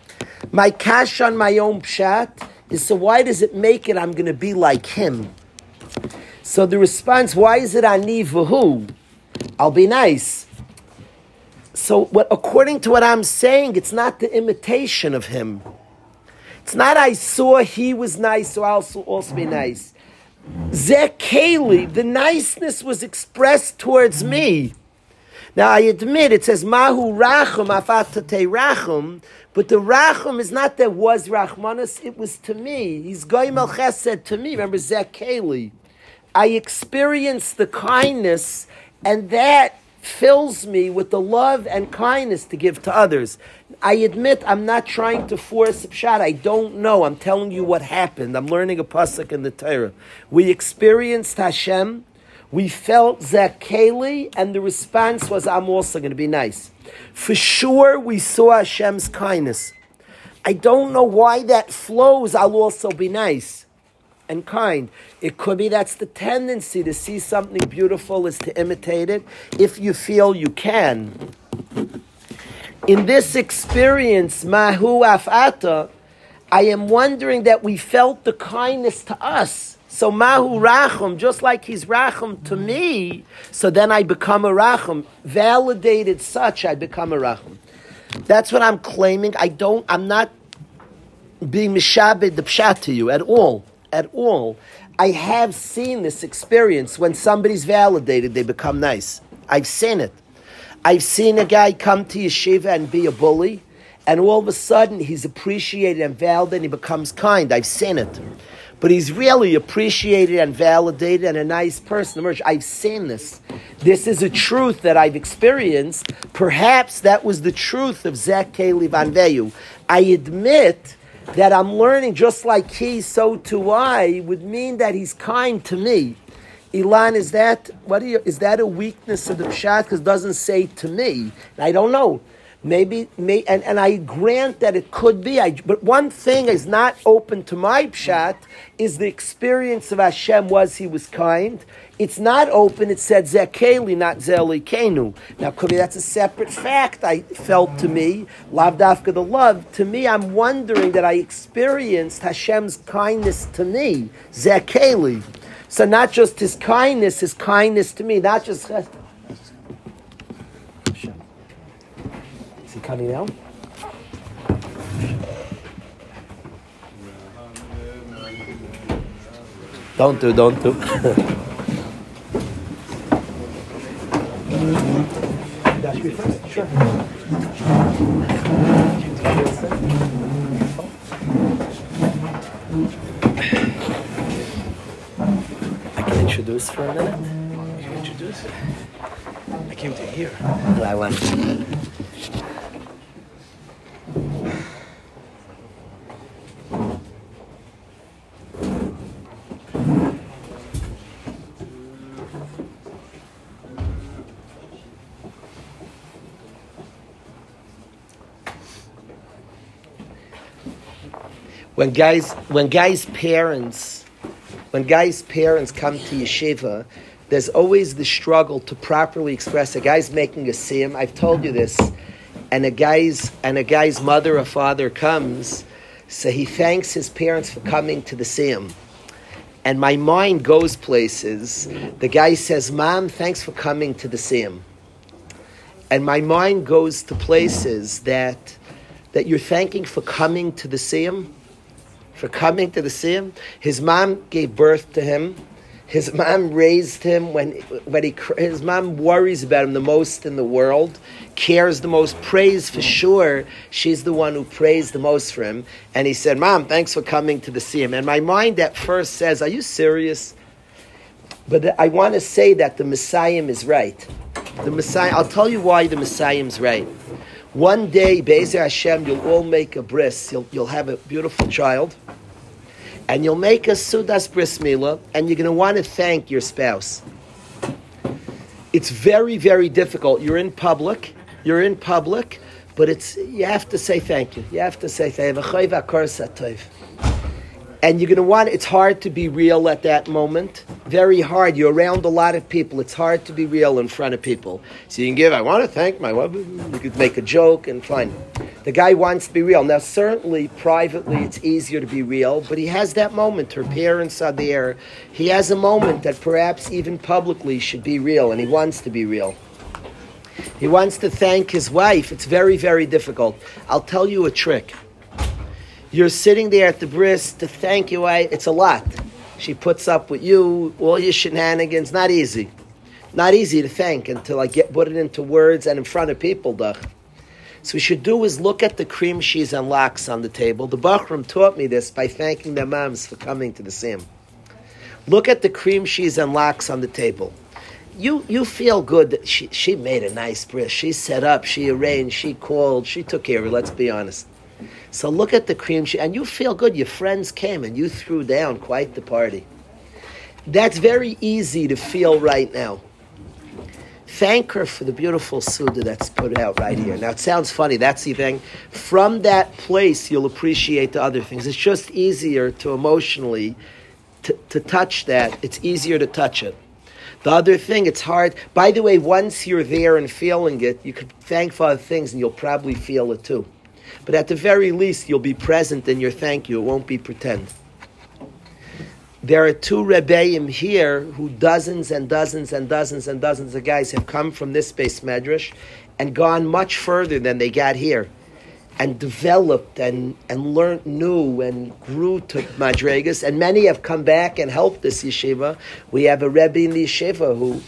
My cash on my own pshat is so why does it make it I'm going to be like him? So the response, why is it ani v'hu? I'll be nice. So what, according to what I'm saying, it's not the imitation of him. It's not I saw he was nice, so I'll also be nice. Zekeli, the niceness was expressed towards me. Now I admit it says Mahu Rachum Afatate Rachum, but the Rachum is not that was Rachmanis, it was to me. He's Goyim Ches said to me, remember Zekeli. I experienced the kindness, and that fills me with the love and kindness to give to others. I admit I'm not trying to force a pshat. I don't know. I'm telling you what happened. I'm learning a pasuk in the Torah. We experienced Hashem. We felt Zakeli, and the response was, I'm also going to be nice. For sure, we saw Hashem's kindness. I don't know why that flows, I'll also be nice and kind. It could be that's the tendency to see something beautiful is to imitate it if you feel you can. In this experience, Mahu Afata, I am wondering that we felt the kindness to us. So Mahu Rachum, just like he's Rachum to me, so then I become a Rachum. Validated such, I become a Rachum. That's what I'm claiming. I don't, I'm not being mishabed the pshat to you at all at all. I have seen this experience when somebody's validated, they become nice. I've seen it. I've seen a guy come to yeshiva and be a bully, and all of a sudden he's appreciated and validated and he becomes kind. I've seen it. But he's really appreciated and validated and a nice person. I've seen this. This is a truth that I've experienced. Perhaps that was the truth of Zach Van Veyu. I admit that I'm learning just like he, so too I, would mean that he's kind to me. Ilan, is that what you, is that a weakness of the pshat? Because doesn't say to me. I don't know. Maybe, may, and, and I grant that it could be. I, but one thing is not open to my pshat is the experience of Hashem was he was kind. It's not open. It said zekeli, not zelikenu. Now, could be that's a separate fact. I felt to me, lavdafka the love. To me, I'm wondering that I experienced Hashem's kindness to me, zekeli. So not just his kindness, his kindness to me, not just coming out? Don't do, don't do. Sure. I can introduce for a minute. You introduce. I came to hear. I want. When guys when guys parents when guys parents come to yeshiva there's always the struggle to properly express a guy's making a sim i've told you this and a guy's and a guy's mother or father comes so he thanks his parents for coming to the sim and my mind goes places the guy says mom thanks for coming to the sim and my mind goes to places that that you're thanking for coming to the sim for coming to the Siyam. His mom gave birth to him. His mom raised him when, when he, his mom worries about him the most in the world, cares the most, prays for sure. She's the one who prays the most for him. And he said, Mom, thanks for coming to the see him. And my mind at first says, Are you serious? But I want to say that the Messiah is right. The Messiah, I'll tell you why the Messiah is right. One day, Be'ezer Hashem, you'll all make a bris. You'll, you'll have a beautiful child. And you'll make a Sudas Bris and you're going to want to thank your spouse. It's very, very difficult. You're in public. You're in public, but it's you have to say thank you. You have to say thank you. And you're going to want, it's hard to be real at that moment. Very hard. You're around a lot of people. It's hard to be real in front of people. So you can give, I want to thank my wife. You could make a joke and fine. The guy wants to be real. Now, certainly, privately, it's easier to be real, but he has that moment. Her parents are there. He has a moment that perhaps even publicly should be real, and he wants to be real. He wants to thank his wife. It's very, very difficult. I'll tell you a trick. You're sitting there at the bris to thank your wife. It's a lot. She puts up with you, all your shenanigans. Not easy. Not easy to thank until I get put it into words and in front of people, duh. So we should do is look at the cream cheese and lax on the table. The Bachram taught me this by thanking their moms for coming to the sim. Look at the cream cheese and lax on the table. You you feel good that she, she made a nice bris. She set up, she arranged, she called, she took care of it, let's be honest. So look at the cream and you feel good. Your friends came and you threw down quite the party. That's very easy to feel right now thank her for the beautiful Suda that's put out right here. Now, it sounds funny, that's the thing. From that place, you'll appreciate the other things. It's just easier to emotionally to, to touch that. It's easier to touch it. The other thing, it's hard. By the way, once you're there and feeling it, you could thank for other things and you'll probably feel it too. But at the very least, you'll be present in your thank you. It won't be pretend there are two Rebbeim here who dozens and dozens and dozens and dozens of guys have come from this Beis Medrash and gone much further than they got here and developed and, and learned new and grew to madrigas. And many have come back and helped this yeshiva. We have a Rebbe in the yeshiva who,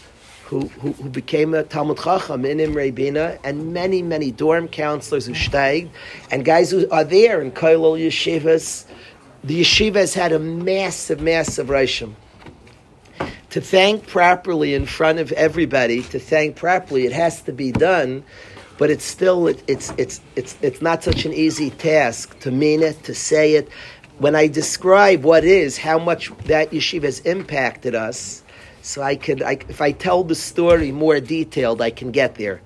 who, who, who became a Talmud Chacham in Imre Bina, and many, many dorm counselors who stayed, and guys who are there in Koilol yeshivas, the yeshiva has had a massive, massive rishim. To thank properly in front of everybody, to thank properly, it has to be done, but it's still it, it's it's it's it's not such an easy task to mean it, to say it. When I describe what is, how much that yeshiva has impacted us, so I could, I, if I tell the story more detailed, I can get there.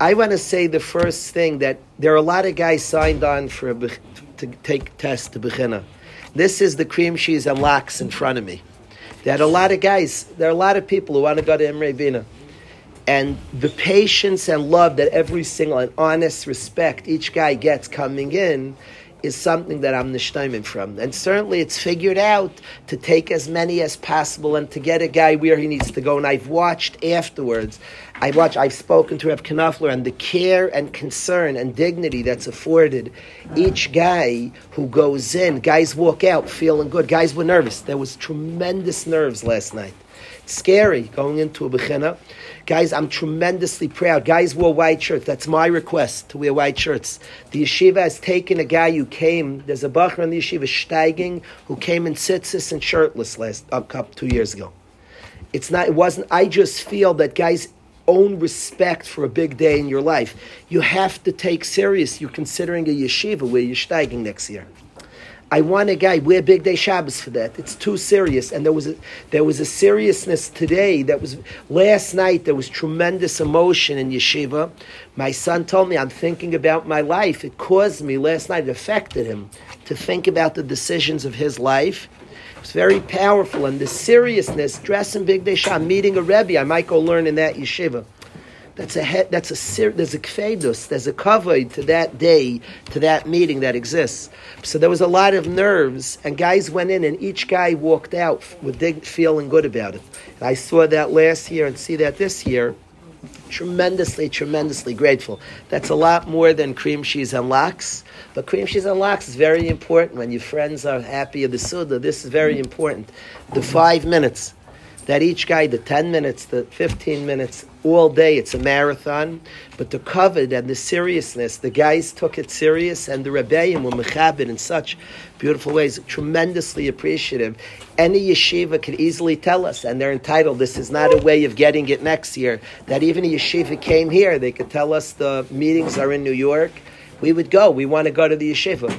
I want to say the first thing that there are a lot of guys signed on for a, to take tests to Bechina. This is the cream cheese and lax in front of me. There are a lot of guys, there are a lot of people who want to go to Imre Bina. And the patience and love that every single and honest respect each guy gets coming in is something that I'm nishtaimim from. And certainly it's figured out to take as many as possible and to get a guy where he needs to go. And I've watched afterwards, I watch, I've spoken to Rev Knopfler and the care and concern and dignity that's afforded each guy who goes in. Guys walk out feeling good. Guys were nervous. There was tremendous nerves last night. Scary going into a bechina. Guys, I'm tremendously proud. Guys wore white shirts. That's my request to wear white shirts. The yeshiva has taken a guy who came. There's a bacher in the yeshiva steiging who came in tzitzis and shirtless last couple two years ago. It's not. It wasn't. I just feel that guys own respect for a big day in your life. You have to take serious. You're considering a yeshiva where you're steiging next year. I want a guy wear big day Shabbos for that. It's too serious, and there was a, there was a seriousness today that was last night. There was tremendous emotion in yeshiva. My son told me I'm thinking about my life. It caused me last night. It affected him to think about the decisions of his life. It was very powerful, and the seriousness, dressing big day Shabbos, meeting a rebbe. I might go learn in that yeshiva. That's a he, that's a there's a kfedus, there's a kavod to that day, to that meeting that exists. So there was a lot of nerves, and guys went in, and each guy walked out with dig, feeling good about it. And I saw that last year and see that this year. Tremendously, tremendously grateful. That's a lot more than cream cheese and lax. But cream cheese and lax is very important when your friends are happy of the Suda. This is very important. The five minutes that each guy, the 10 minutes, the 15 minutes, all day, it's a marathon. But the kavod and the seriousness, the guys took it serious, and the rebellion were mechabit in such beautiful ways, tremendously appreciative. Any yeshiva could easily tell us, and they're entitled, this is not a way of getting it next year, that even a yeshiva came here, they could tell us the meetings are in New York. We would go. We want to go to the yeshiva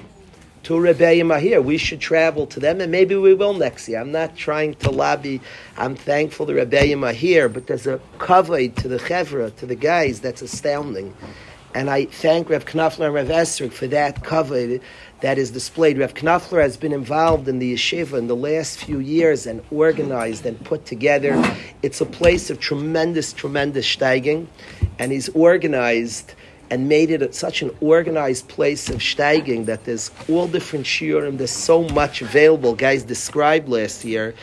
two Rebbeim here. We should travel to them, and maybe we will next year. I'm not trying to lobby. I'm thankful the Rebbeim are here, but there's a kavod to the chevra, to the guys, that's astounding. And I thank Rev Knopfler and Rev Esrig for that kavod that is displayed. Rev Knopfler has been involved in the yeshiva in the last few years and organized and put together. It's a place of tremendous, tremendous steiging, and he's organized and made it such an organized place of steiging that there's all different shiurim. There's so much available. Guys described last year.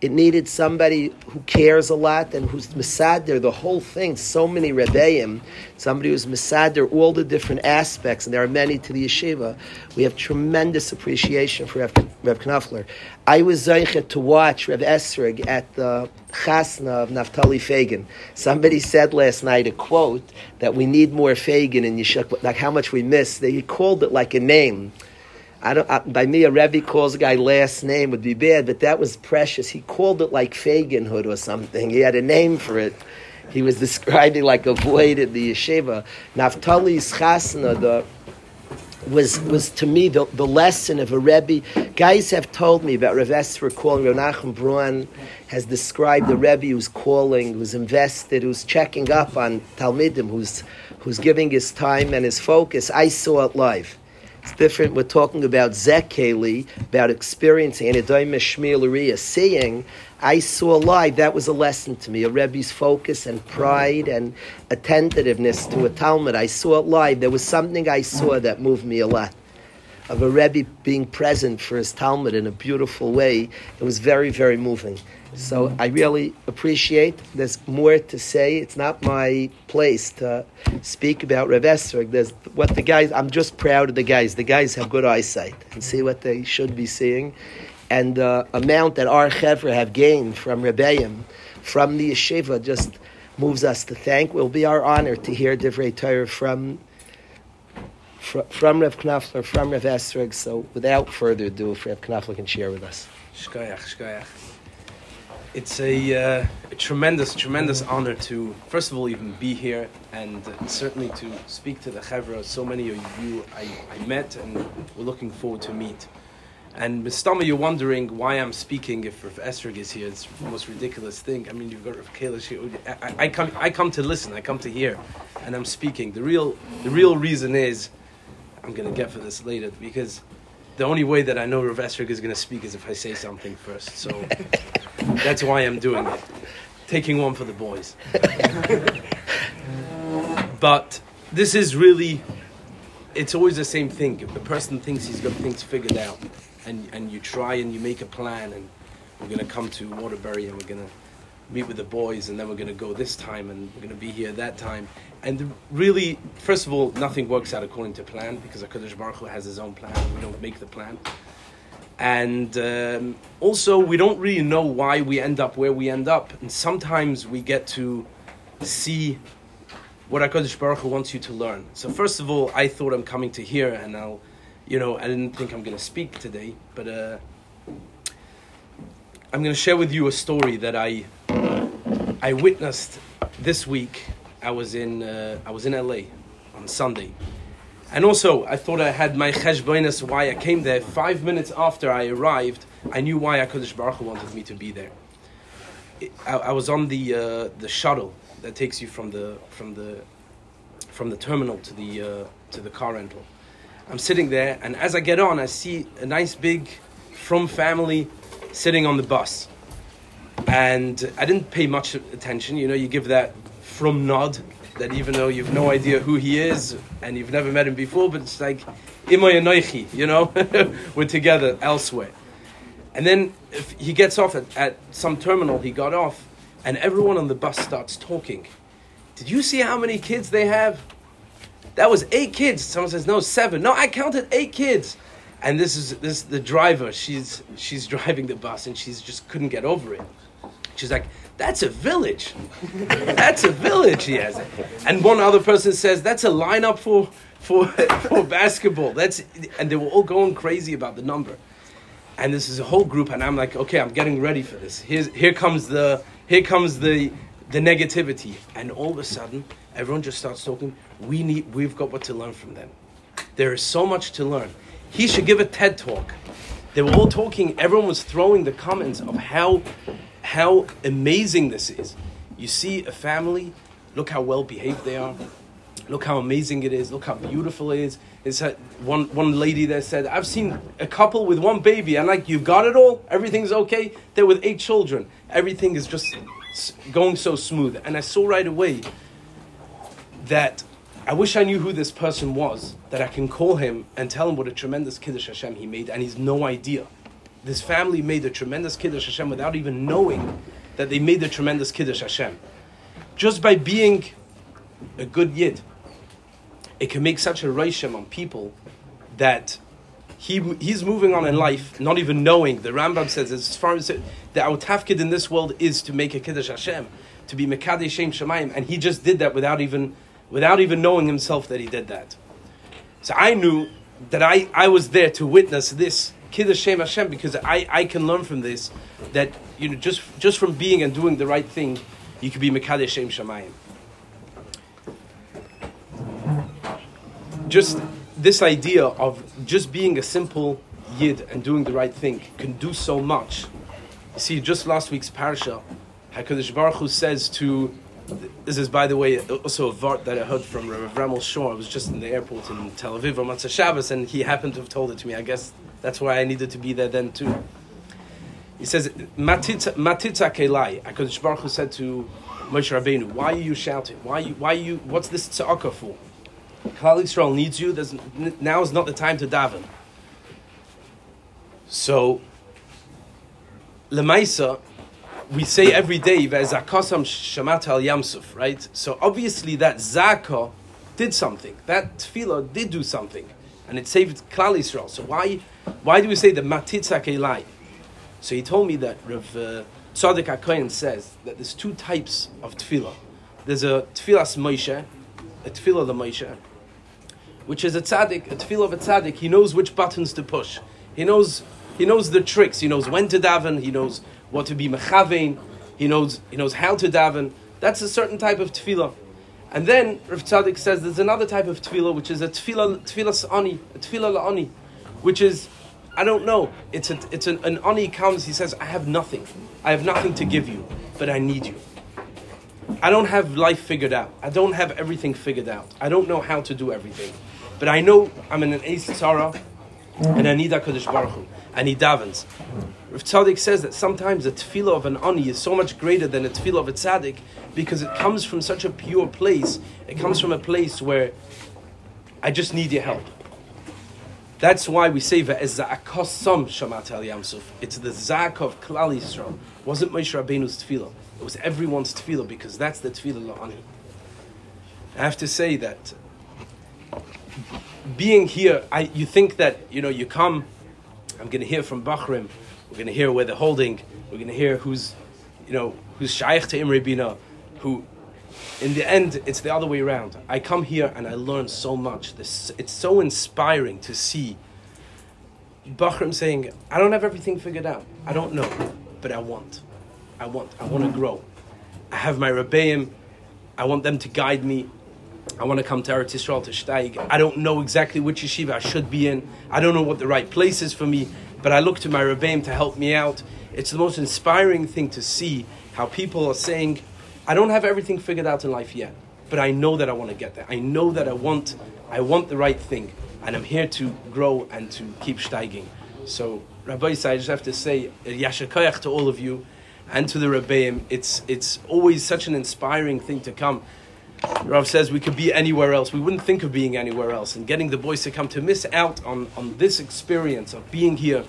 It needed somebody who cares a lot and who's misader the whole thing. So many rebbeim, somebody who's misader all the different aspects, and there are many to the yeshiva. We have tremendous appreciation for Rev, Rev Knafler. I was zeichet to watch Rev Esrig at the chasna of Naftali Fagin. Somebody said last night a quote that we need more Fagin in Yeshua, like how much we miss. They called it like a name. I don't, I, by me, a Rebbe calls a guy last name would be bad, but that was precious. He called it like Faginhood or something. He had a name for it. He was describing like a void in the yeshiva. Naftali's chasna, the was was to me the, the lesson of a Rebbe. Guys have told me about Rav Esther calling. Rav Nachum Bruan has described the Rebbe who's calling, who's invested, who's checking up on Talmidim, who's who's giving his time and his focus. I saw it live. It's different. We're talking about Zekeli, about experiencing and Edoim Shmiel seeing. I saw live. That was a lesson to me. A Rebbe's focus and pride and attentiveness to a Talmud. I saw it live. There was something I saw that moved me a lot. Of a Rebbe being present for his Talmud in a beautiful way. It was very, very moving. So I really appreciate. There's more to say. It's not my place to speak about Rev Esrig. There's what the guys. I'm just proud of the guys. The guys have good eyesight and see what they should be seeing, and the amount that our chevra have gained from Rebbeim, from the yeshiva, just moves us to thank. It will be our honor to hear Divrei Torah from. From Rev Knafler, from Rev Esrig. So, without further ado, if Rev Knafler can share with us. Shkoyach, shkoyach it's a, uh, a, tremendous, tremendous honor to, first of all, even be here and certainly to speak to the Chevra. So many of you I, I met and we're looking forward to meet. And Mistama, you're wondering why I'm speaking if Rav Esrig is here. It's the most ridiculous thing. I mean, you've got Rav Kalish here. I, I, come, I come to listen, I come to hear, and I'm speaking. The real, the real reason is, I'm going to get for this later, because the only way that I know Rav Esrig is going to speak is if I say something first. So that's why I'm doing it. Taking one for the boys. but this is really, it's always the same thing. If the person thinks he's got things figured out, and, and you try and you make a plan, and we're going to come to Waterbury and we're going to meet with the boys, and then we're going to go this time, and we're going to be here that time. And really, first of all, nothing works out according to plan because HaKadosh Baruch Hu has his own plan. We don't make the plan. And um, also, we don't really know why we end up where we end up. And sometimes we get to see what HaKadosh Baruch Hu wants you to learn. So, first of all, I thought I'm coming to here, and I'll, you know, I didn't think I'm going to speak today, but uh, I'm going to share with you a story that I I witnessed this week. I was in uh, I was in LA on Sunday, and also I thought I had my cheshbonis why I came there. Five minutes after I arrived, I knew why Hakadosh Baruch Hu wanted me to be there. I, I was on the uh, the shuttle that takes you from the from the from the terminal to the uh, to the car rental. I'm sitting there, and as I get on, I see a nice big from family sitting on the bus. And I didn't pay much attention. You know, you give that from nod that even though you've no idea who he is and you've never met him before, but it's like Imoy Noichi, you know, we're together elsewhere. And then he gets off at, at some terminal, he got off, and everyone on the bus starts talking. Did you see how many kids they have? That was eight kids. Someone says, no, seven. No, I counted eight kids and this is this the driver. She's she's driving the bus and she's just couldn't get over it. She's like, "That's a village. That's a village." He has, and one other person says, "That's a lineup for for for basketball." That's and they were all going crazy about the number. And this is a whole group, and I'm like, "Okay, I'm getting ready for this. Here's here comes the here comes the the negativity." And all of a sudden, everyone just starts talking. We need we've got what to learn from them. There is so much to learn he should give a TED talk. They were all talking, everyone was throwing the comments of how, how amazing this is. You see a family, look how well behaved they are, look how amazing it is, look how beautiful it is. It's one, one lady there said, I've seen a couple with one baby, and like, you've got it all, everything's okay. They're with eight children, everything is just going so smooth. And I saw right away that I wish I knew who this person was, that I can call him and tell him what a tremendous Kiddush Hashem he made, and he's no idea. This family made a tremendous Kiddush Hashem without even knowing that they made a tremendous Kiddush Hashem. Just by being a good Yid, it can make such a reishem on people that he, he's moving on in life, not even knowing. The Rambam says, as far as it, the our tafkid in this world is to make a Kiddush Hashem, to be Mekadesh Shem Shemayim, and he just did that without even without even knowing himself that he did that. So I knew that I, I was there to witness this Kiddush Shem Hashem because I, I can learn from this that you know just just from being and doing the right thing, you could be Mekadesh Shem Shemayim. Just this idea of just being a simple yid and doing the right thing can do so much. You see, just last week's parsha, Hakadosh Baruch Hu says to this is, by the way, also a vart that I heard from Rav Ramel Shor. I was just in the airport in Tel Aviv on Motzei Shabbos, and he happened to have told it to me. I guess that's why I needed to be there then too. He says, "Matitza kelai." Because Baruch Hu said to Moshe Rabbeinu, "Why are you shouting? Why you? Why you? What's this tzedakah for? Klal Yisrael needs you. There's, now is not the time to daven." So, Lemaisa, we say every day, "Ve'zakosam shamat al yamsuf," right? So obviously that zaka did something. That tefillah did do something, and it saved Klal Yisrael. So why, why do we say the matitza kelai? So he told me that Rav uh, Tzadok HaKohen says that there's two types of tefillah. There's a tefillas Moshe, a tefillah the Moshe, which is a tzaddik, a tefillah of a tzaddik. He knows which buttons to push. He knows, he knows the tricks. He knows when to daven. He knows what to be mechavein. He knows, he knows how to daven. That's a certain type of tefillah. And then Rav Tzadok says there's another type of tefillah, which is a tefillah, tefillah ani, a tefillah la'ani, which is I don't know. It's a, it's an, an ani comes. He says, I have nothing. I have nothing to give you, but I need you. I don't have life figured out. I don't have everything figured out. I don't know how to do everything, but I know I'm in an Eis Tzara, Mm-hmm. and I need Hakadosh Baruch Hu, and he davens. Rav Tzadok says that sometimes the tefillah of an ani is so much greater than a tefillah of a tzaddik because it comes from such a pure place. It comes from a place where I just need your help. That's why we say ve'ezakosam shamat al yamsuf. It's the zak of Klal Yisrael. Wasn't Moshe Rabbeinu's tefillah. It was everyone's tefillah because that's the tefillah la'ani. I have to say that being here, I, you think that you know you come. I'm going to hear from Bachrim. We're going to hear where they're holding. We're going to hear who's, you know, who's shaykh to Imre Bina, who in the end, it's the other way around. I come here and I learn so much. This, it's so inspiring to see Bachram saying, I don't have everything figured out. I don't know, but I want. I want. I want to grow. I have my Rebbeim. I want them to guide me. I want to come to Eretz Yisrael to Steig. I don't know exactly which yeshiva I should be in. I don't know what the right place is for me, but I look to my Rebbeim to help me out. It's the most inspiring thing to see how people are saying, I don't have everything figured out in life yet, but I know that I want to get there. I know that I want, I want the right thing, and I'm here to grow and to keep steiging. So, Rabbi I just have to say, Yashakayach to all of you, and to the Rebbeim. It's it's always such an inspiring thing to come. Rav says we could be anywhere else. We wouldn't think of being anywhere else. And getting the boys to come to miss out on, on this experience of being here,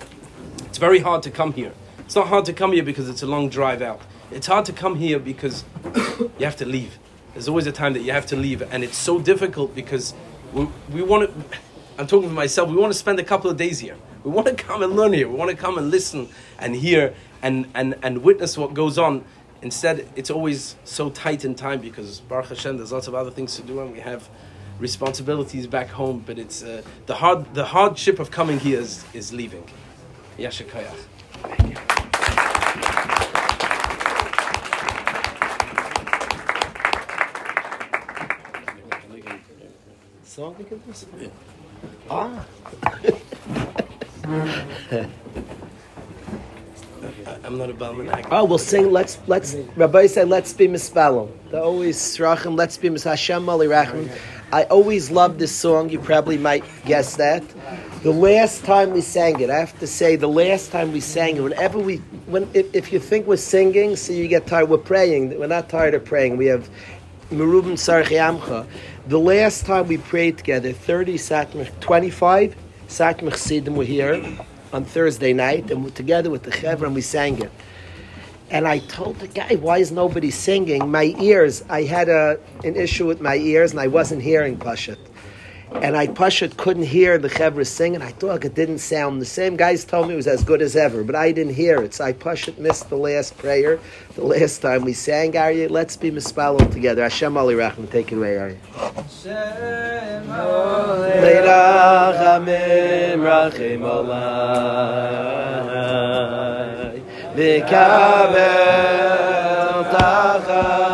it's very hard to come here. It's not hard to come here because it's a long drive out. It's hard to come here because you have to leave. There's always a time that you have to leave, and it's so difficult because we, we want to. I'm talking for myself. We want to spend a couple of days here. We want to come and learn here. We want to come and listen and hear and, and, and witness what goes on. Instead, it's always so tight in time because Baruch Hashem, there's lots of other things to do, and we have responsibilities back home. But it's uh, the hard the hardship of coming here is, is leaving. Yashakayach. song because this? Yeah. Ah. I'm not a Balman Oh, we'll sing. Let's let's. Rabbi said, "Let's be mispalim." They always srachim. Let's be mis Hashem Rachim. I always love this song. You probably might guess that. The last time we sang it, I have to say, the last time we sang it, whenever we, when if, if you think we're singing, so you get tired, we're praying. We're not tired of praying. We have Merubim Sarach Yamcha. The last time we prayed together, 30 Satmach, 25 Satmach Sidim were here on Thursday night, and we're together with the Chevra, and we sang it. And I told the guy, why is nobody singing? My ears, I had a, an issue with my ears, and I wasn't hearing Pashat. And I Pashat couldn't hear the Chevra sing, and I thought it didn't sound the same. Guys told me it was as good as ever, but I didn't hear it. So I Pashat missed the last prayer, the last time we sang, Aryeh. Let's be mispalel together. Hashem Ali Rachman, take it away, olai V'kabel tachanuno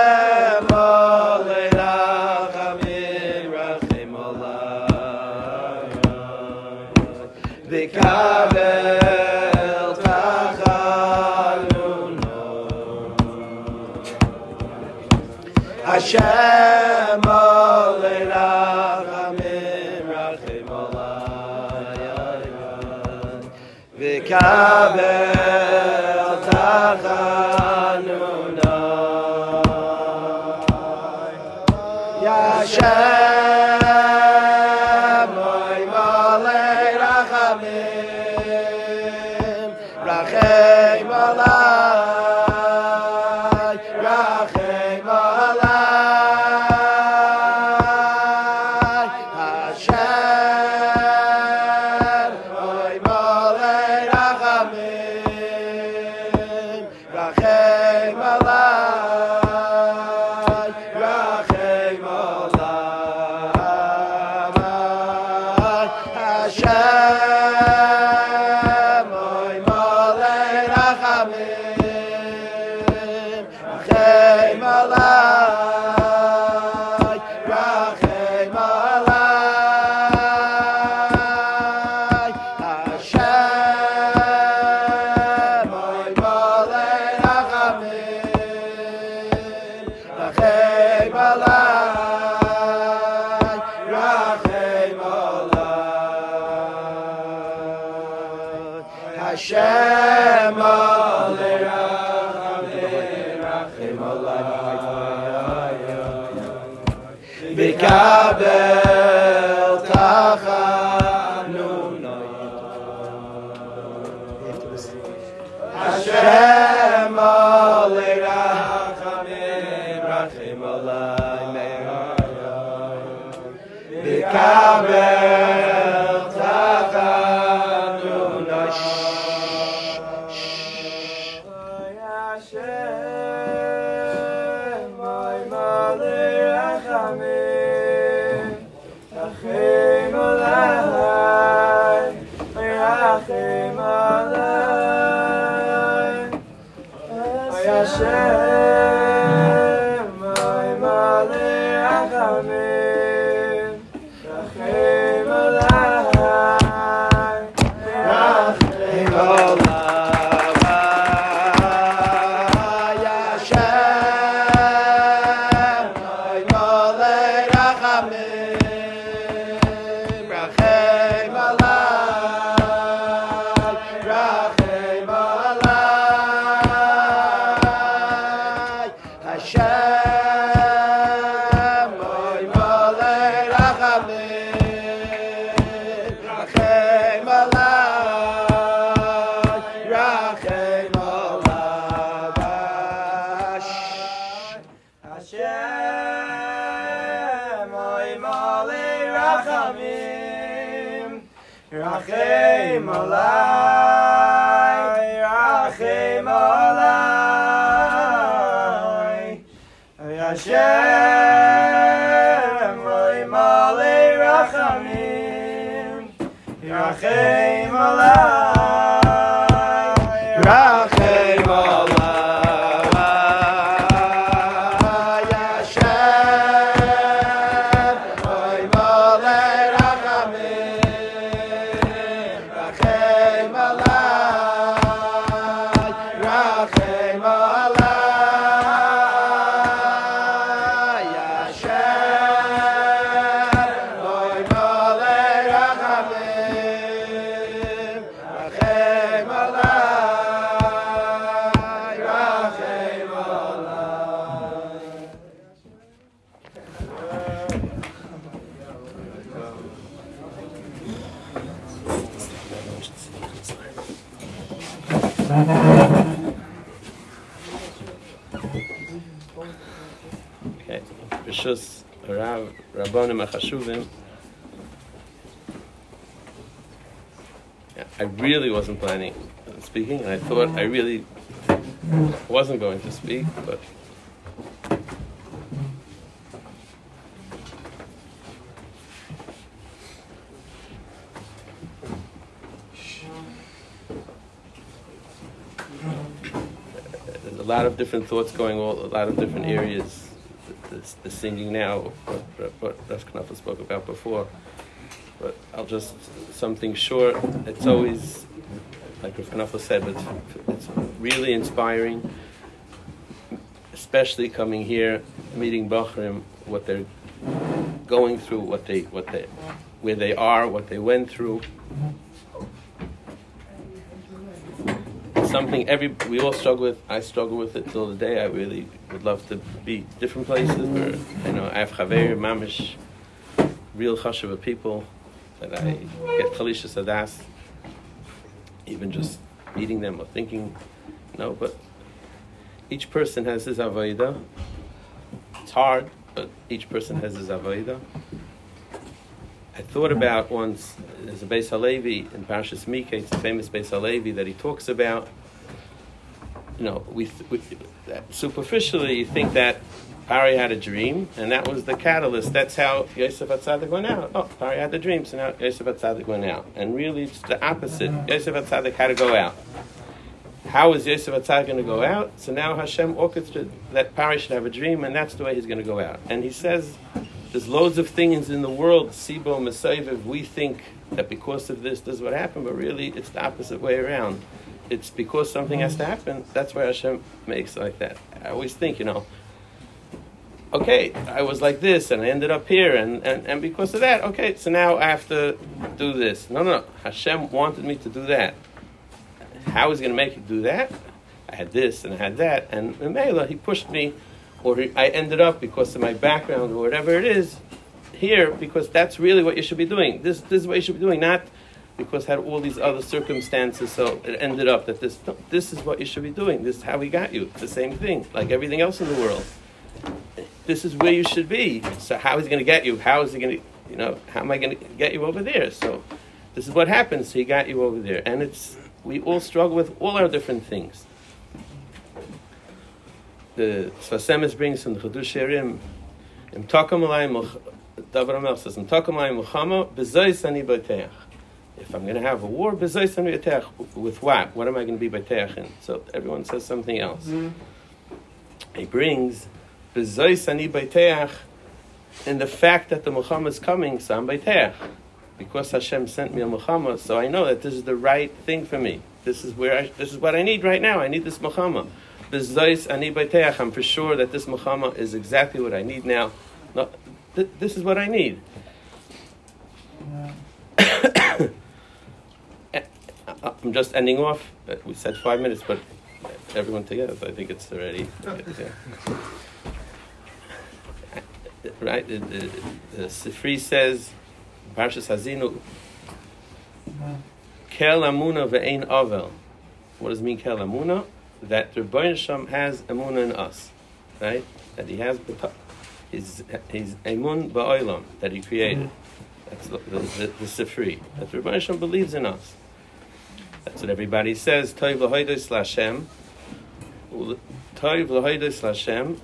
kabel Hashem alerachamim rachim alayim Bikabel Rachem I really wasn't planning on speaking, and I thought I really wasn't going to speak, but a lot of different thoughts going all a lot of different areas. The, the, the singing now, Rav Knapper spoke about before. But I'll just something short. It's always like Rav Knapper said, but it's, really inspiring, especially coming here, meeting Bachrim, what they're going through, what they what they where they are, what they went through. Something every we all struggle with. I struggle with it till the day. I really would love to be different places where you know I have chaver, mamish, real chashuva people that I get chalisha sadas. Even just meeting them or thinking, no, but each person has his avodah. It's hard, but each person has his avodah. I thought about once, there's a Beis Halevi in Parshas Mikeitz, it's a famous Beis Halevi that he talks about you know, we, we superficially you think that Pari had a dream, and that was the catalyst. That's how Yosef Atzadik went out. Oh, Pari had the dream, so now Yosef Atzadik went out. And really, it's the opposite. Yosef Atzadik had to go out. How is Yosef Atzadik going to go out? So now Hashem orchestrated that Pari should have a dream, and that's the way he's going to go out. And he says, there's loads of things in the world, Sibo, Masaiviv, we think that because of this, this is what happened, but really, it's the opposite way around it's because something has to happen. That's why Hashem makes like that. I always think, you know, okay, I was like this and I ended up here, and, and, and because of that, okay, so now I have to do this. No, no, no. Hashem wanted me to do that. How is he going to make you do that? I had this and I had that, and Mela, he pushed me, or he, I ended up because of my background or whatever it is here, because that's really what you should be doing. This, this is what you should be doing, not because had all these other circumstances, so it ended up that this this is what you should be doing. This is how we got you. The same thing, like everything else in the world. This is where you should be. So how is he going to get you? How is he going to, you know, how am I going to get you over there? So this is what happens. He got you over there, and it's we all struggle with all our different things. The Sfas Emes brings from the Chidushei HaRim, Im Takam Alayim Davar Amel says, Im Takam Muchama, Bezois Ani Bateach if I'm going to have a war, with what? What am I going to be by in? So everyone says something else. Mm-hmm. He brings bezois in the fact that the milchama is coming, so I'm bayteach. Because Hashem sent me a milchama, so I know that this is the right thing for me. This is where I, this is what I need right now. I need this milchama. Ani bayteach. I'm for sure that this milchama is exactly what I need now. No, th- this is what I need. Yeah. Uh, I'm just ending off. Uh, we said five minutes, but everyone together, I think it's already. Yeah. Right? The, the, the Sifri says, Parshas Haazinu, Kel Amuna ve'ein Avel. What does it mean, Kel Amuna? That the Rebbeinu has Amuna in us, right? That he has his, his Amun ba'olam, that he created. That's the, the, the, the Sifri. That the Rebbeinu believes in us. That's what everybody says. Toiv l'hoidos l'Hashem. Toiv l'hoidos l'Hashem.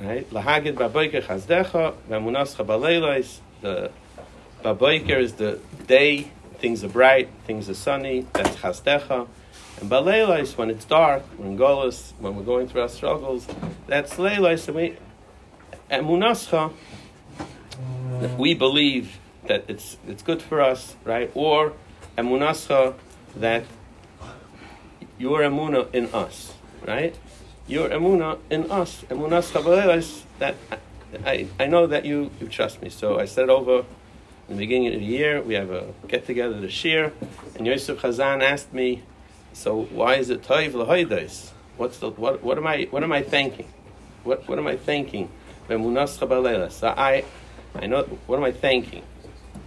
Right? Lahagid baboiker chazdecha. V'amunascha baleilos. The baboiker is the day. Things are bright. Things are sunny. That's chazdecha. And baleilos, when it's dark, when golos, when we're going through our struggles, that's leilos. And we, emunascha, we believe that it's it's good for us, right? Or emunascha that your emuna in us, right? Your emuna in us, emunas chabalelas, that I, I know that you, you trust me. So I said over in the beginning of the year, we have a get together the shir, and Yosef Chazan asked me, so why is it toiv lahoides? What's the what? What am I? What am I thanking? What What am I thanking? So I, I know. What am I thanking?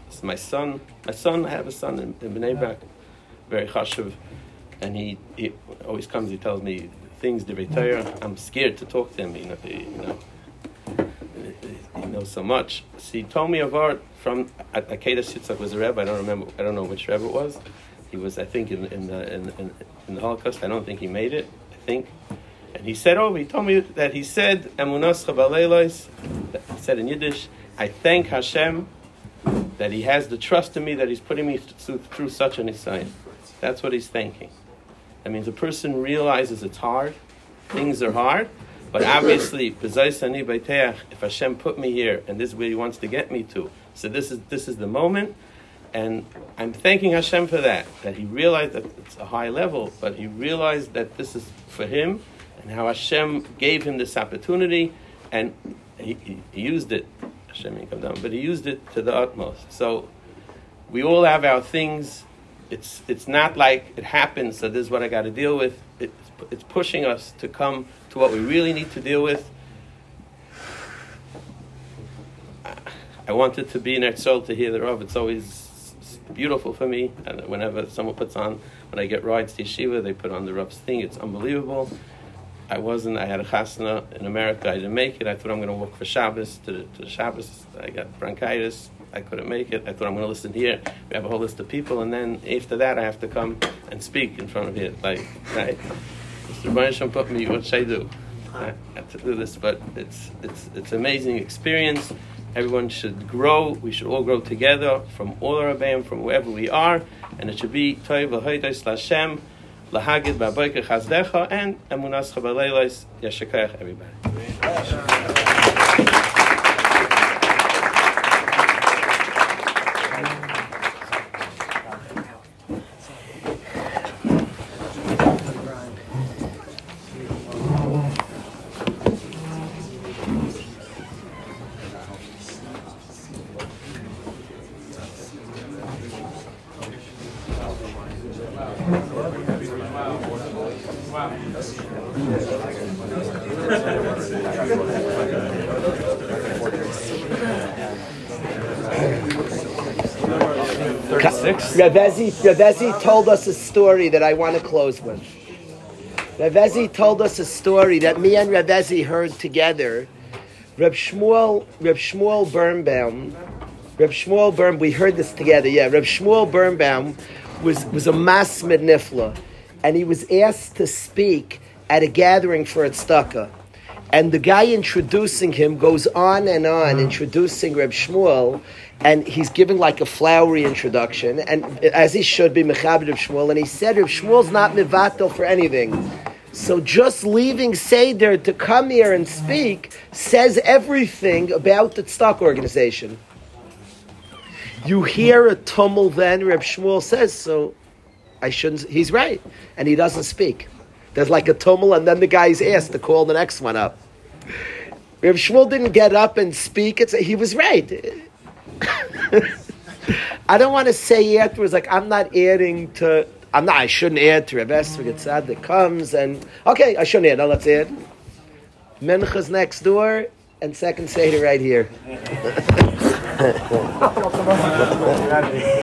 It's my son. My son. I have a son in, in Bnei Brak, very chashuv and he, he always comes. He tells me things. to retire. I'm scared to talk to him. You know, you know. know so much. So he told me of art from Akeda Sitzak was a rebbe. I don't remember. I don't know which rebbe it was. He was, I think, in, in the in, in, in the Holocaust. I don't think he made it. I think. And he said, oh, he told me that he said, Emunas He said in Yiddish, I thank Hashem that He has the trust in me that He's putting me through, through such an excitement. That's what He's thanking. That means a person realizes it's hard, things are hard, but obviously, if Hashem put me here and this is where He wants to get me to, so this is this is the moment, and I'm thanking Hashem for that. That He realized that it's a high level, but He realized that this is for Him, and how Hashem gave him this opportunity, and He, he, he used it. Hashem come down, but He used it to the utmost. So we all have our things. It's it's not like it happens. So this is what I got to deal with. It's, it's pushing us to come to what we really need to deal with. I wanted to be in Erzol to hear the Rav. It's always beautiful for me. And whenever someone puts on, when I get rides to yeshiva, they put on the Rav's thing. It's unbelievable. I wasn't, I had a chasna in America. I didn't make it. I thought I'm going to walk for Shabbos to to the Shabbos. I got bronchitis. I couldn't make it. I thought I'm going to listen here. We have a whole list of people. And then after that, I have to come and speak in front of here. Like, right? Mr. Banisham put me, what should I do? I have to do this, but it's it's it's amazing experience. Everyone should grow. We should all grow together from all our Rebbeim, from wherever we are, and it should be Toiv L'Hoidos L'Hashem, L'Hagid Ba'Boiker Chazdecha, and Emunas Chabaleilos Yeshakayach, everybody. Ravezi, Ravezi told us a story that I want to close with. Ravezi told us a story that me and Ravezi heard together. Reb Shmuel, Reb Shmuel Birnbaum, Reb Shmuel Birnbaum, we heard this together, yeah. Reb Shmuel Birnbaum was, was a mas nifla, and he was asked to speak at a gathering for Tzedakah. And the guy introducing him goes on and on, mm. introducing Reb Shmuel, and he's giving like a flowery introduction, and as he should be, Mechabed of Shmuel, and he said, if Shmuel's not mivato for anything. So just leaving Seder to come here and speak says everything about the stock organization. You hear a tumult then, Reb Shmuel says, so I shouldn't, he's right, and he doesn't speak. There's like a tumult, and then the guy's asked to call the next one up. Reb Shmuel didn't get up and speak, it's, he was right. I don't want to say afterwards, like, I'm not adding to, I'm not, I shouldn't add to Rav Esrig, that comes, and, okay, I shouldn't add, now let's add. Mincha's next door, and second Seder right here.